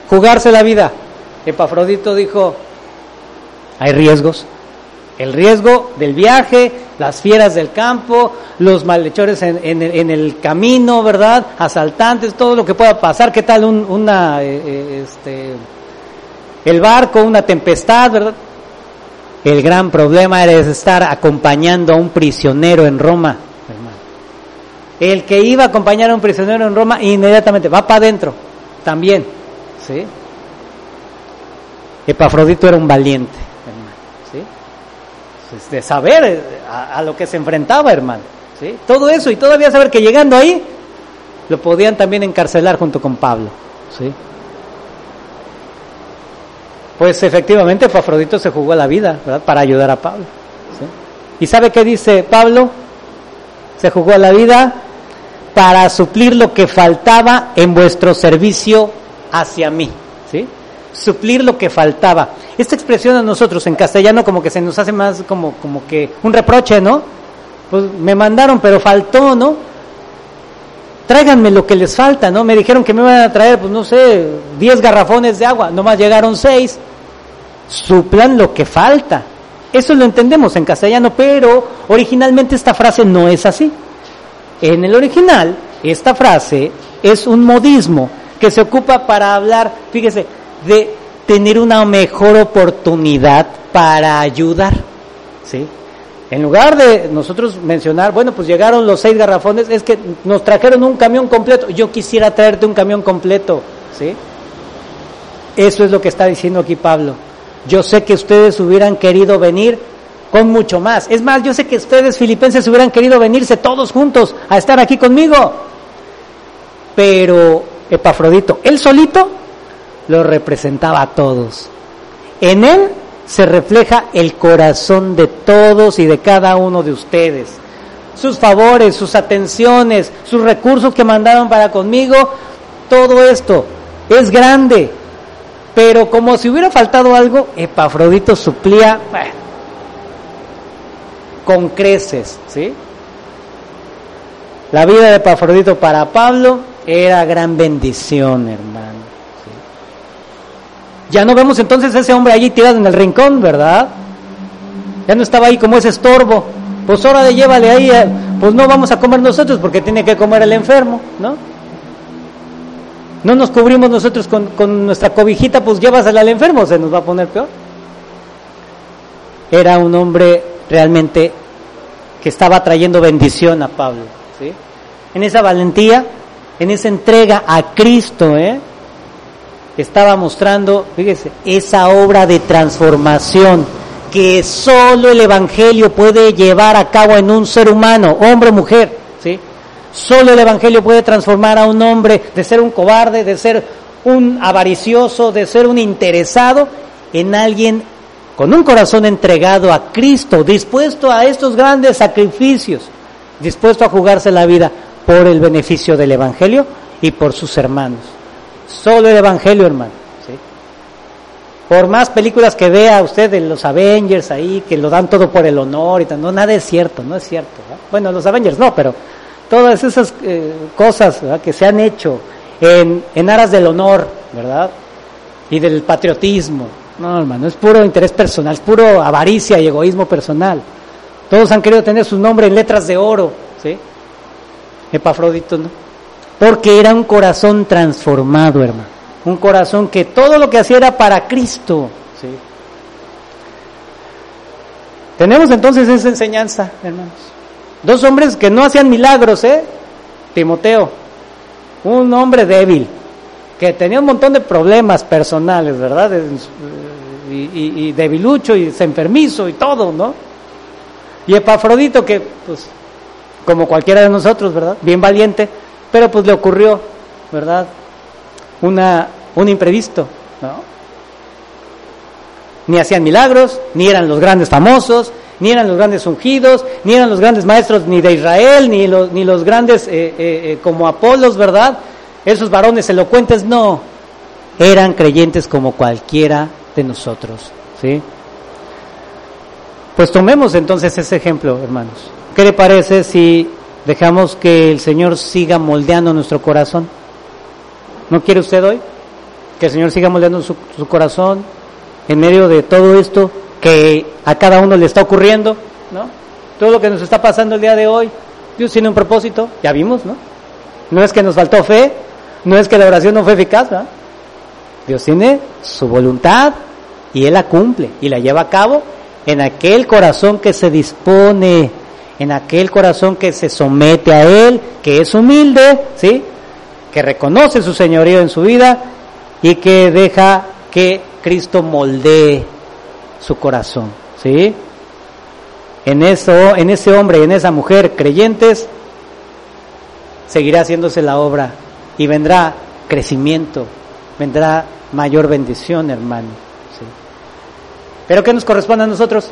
Jugarse la vida. Epafrodito dijo, hay riesgos. El riesgo del viaje, las fieras del campo, los malhechores en, el camino, ¿verdad? Asaltantes, todo lo que pueda pasar. ¿Qué tal un, una, eh, eh, este, el barco, una tempestad, ¿verdad? El gran problema era estar acompañando a un prisionero en Roma el que iba a acompañar a un prisionero en Roma inmediatamente va para adentro también. ¿sí? Epafrodito era un valiente, hermano. Pues, de saber eh, a, lo que se enfrentaba, hermano. Todo eso y todavía saber que llegando ahí lo podían también encarcelar junto con Pablo. ¿sí? Pues efectivamente Epafrodito se jugó la vida para ayudar a Pablo. ¿Y sabe qué dice Pablo? Se jugó la vida para suplir lo que faltaba en vuestro servicio hacia mí. Suplir lo que faltaba. Esta expresión a nosotros en castellano como que se nos hace más como, como que un reproche, ¿no? Pues me mandaron, pero faltó, ¿no? Tráiganme lo que les falta, ¿no? Me dijeron que me iban a traer, pues no sé, 10 garrafones de agua, nomás llegaron 6. Suplan lo que falta. Eso lo entendemos en castellano, pero originalmente esta frase no es así. En el original, esta frase es un modismo que se ocupa para hablar, fíjese, de tener una mejor oportunidad para ayudar. ¿sí? En lugar de nosotros mencionar, bueno, pues llegaron los seis garrafones, es que nos trajeron un camión completo. Yo quisiera traerte un camión completo. ¿sí? Eso es lo que está diciendo aquí Pablo. Yo sé que ustedes hubieran querido venir con mucho más. Es más, yo sé que ustedes filipenses hubieran querido venirse todos juntos a estar aquí conmigo. Pero Epafrodito, él solito, lo representaba a todos. En él se refleja el corazón de todos y de cada uno de ustedes. Sus favores, sus atenciones, sus recursos que mandaron para conmigo, todo esto es grande. Pero como si hubiera faltado algo, Epafrodito suplía, con creces, ¿sí? La vida de Epafrodito para Pablo era gran bendición, hermano. Ya no vemos entonces a ese hombre allí tirado en el rincón, ¿verdad? Ya no estaba ahí como ese estorbo. Pues ahora de llévale ahí, eh, pues no vamos a comer nosotros porque tiene que comer el enfermo, ¿no? No nos cubrimos nosotros con, con nuestra cobijita, pues llévasela al enfermo, se nos va a poner peor. Era un hombre realmente que estaba trayendo bendición a Pablo. ¿sí? En esa valentía, en esa entrega a Cristo, ¿eh? Estaba mostrando, fíjese, esa obra de transformación que solo el Evangelio puede llevar a cabo en un ser humano, hombre o mujer. ¿sí? Solo el Evangelio puede transformar a un hombre de ser un cobarde, de ser un avaricioso, de ser un interesado, en alguien con un corazón entregado a Cristo, dispuesto a estos grandes sacrificios, dispuesto a jugarse la vida por el beneficio del Evangelio y por sus hermanos. Solo el Evangelio, hermano. Por más películas que vea usted de los Avengers ahí, que lo dan todo por el honor y tal, no, nada es cierto, no es cierto. Bueno, los Avengers no, pero todas esas eh, cosas que se han hecho en, en aras del honor, ¿verdad? Y del patriotismo. No, hermano, es puro interés personal, es puro avaricia y egoísmo personal. Todos han querido tener su nombre en letras de oro, ¿sí? Epafrodito, ¿no? Porque era un corazón transformado, hermano. Un corazón que todo lo que hacía era para Cristo. Tenemos entonces esa enseñanza, hermanos. Dos hombres que no hacían milagros, ¿eh? Timoteo, un hombre débil, que tenía un montón de problemas personales, ¿verdad? Y, y, y debilucho y enfermizo y todo, ¿no? Y Epafrodito que, pues, como cualquiera de nosotros, ¿verdad? Bien valiente, pero pues le ocurrió, ¿verdad? Un imprevisto, ¿no? Ni hacían milagros, ni eran los grandes famosos, ni eran los grandes ungidos, ni eran los grandes maestros ni de Israel, ni los, ni los grandes eh, eh, eh, como Apolos, ¿verdad? Esos varones elocuentes, no, eran creyentes como cualquiera de nosotros, ¿sí? Pues tomemos entonces ese ejemplo, hermanos. ¿Qué le parece si dejamos que el Señor siga moldeando nuestro corazón? ¿No quiere usted hoy? Que el Señor siga moldeando su, corazón en medio de todo esto que a cada uno le está ocurriendo, ¿no? Todo lo que nos está pasando el día de hoy, Dios tiene un propósito, ya vimos, ¿no? No es que nos faltó fe, no es que la oración no fue eficaz, ¿verdad? Dios tiene su voluntad y Él la cumple y la lleva a cabo en aquel corazón que se dispone, en aquel corazón que se somete a Él, que es humilde, ¿sí? Que reconoce su señorío en su vida y que deja que Cristo moldee su corazón, ¿sí? En eso, en ese hombre y en esa mujer creyentes seguirá haciéndose la obra y vendrá crecimiento, vendrá mayor bendición, hermano. ¿sí? Pero ¿qué nos corresponde a nosotros?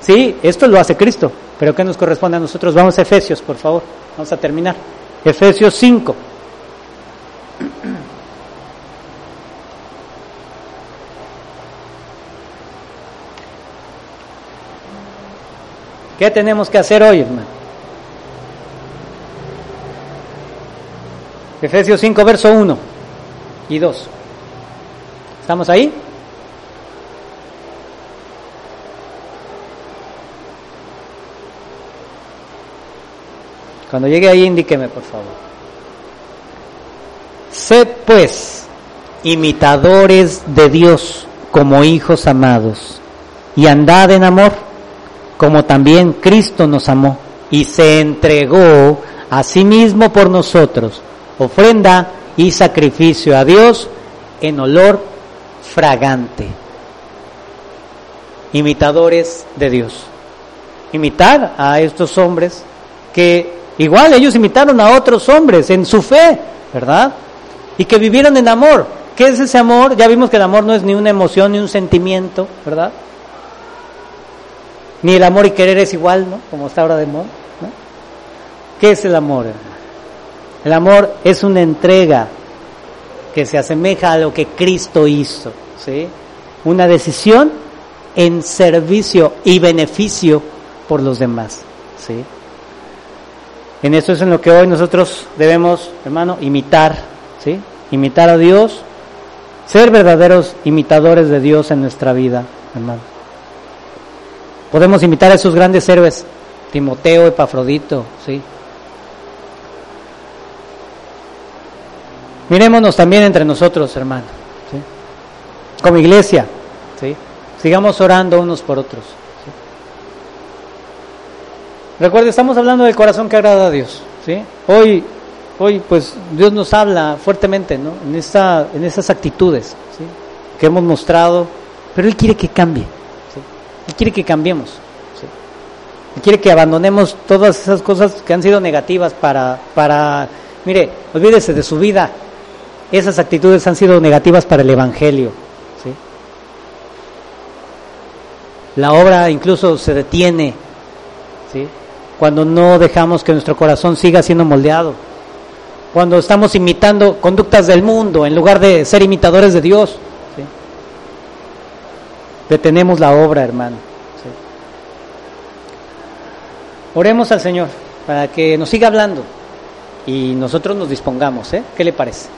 Sí, esto lo hace Cristo, pero ¿qué nos corresponde a nosotros? Vamos a Efesios, por favor, vamos a terminar. Efesios 5. ¿Qué tenemos que hacer hoy, hermano? Efesios 5, verso 1 y 2. ¿Estamos ahí? Cuando llegue ahí, indíqueme, por favor. Sed, pues, imitadores de Dios como hijos amados, y andad en amor, como también Cristo nos amó, y se entregó a sí mismo por nosotros, ofrenda y sacrificio a Dios en olor fragante. Imitadores de Dios. Imitar a estos hombres que igual ellos imitaron a otros hombres en su fe, ¿verdad? Y que vivieron en amor. ¿Qué es ese amor? Ya vimos que el amor no es ni una emoción ni un sentimiento, ¿verdad? Ni el amor y querer es igual, ¿no? Como está ahora de moda. ¿no? ¿Qué es el amor? El amor es una entrega que se asemeja a lo que Cristo hizo, ¿sí? Una decisión en servicio y beneficio por los demás, ¿sí? En eso es en lo que hoy nosotros debemos, hermano, imitar, ¿sí? Imitar a Dios, ser verdaderos imitadores de Dios en nuestra vida, hermano. Podemos imitar a esos grandes héroes, Timoteo, Epafrodito, ¿sí? Mirémonos también entre nosotros, hermano, ¿sí? como iglesia, ¿sí? sigamos orando unos por otros. Recuerde, estamos hablando del corazón que agrada a Dios. ¿sí? Hoy, hoy, pues Dios nos habla fuertemente ¿no? en, esta, en esas actitudes ¿sí? que hemos mostrado, pero Él quiere que cambie. ¿sí? Él quiere que cambiemos. Él quiere que abandonemos todas esas cosas que han sido negativas para, para, mire, olvídese de su vida, esas actitudes han sido negativas para el Evangelio. ¿sí? La obra incluso se detiene ¿sí? Cuando no dejamos que nuestro corazón siga siendo moldeado. Cuando estamos imitando conductas del mundo en lugar de ser imitadores de Dios. detenemos la obra, hermano. Oremos al Señor para que nos siga hablando y nosotros nos dispongamos, ¿eh? ¿Qué le parece?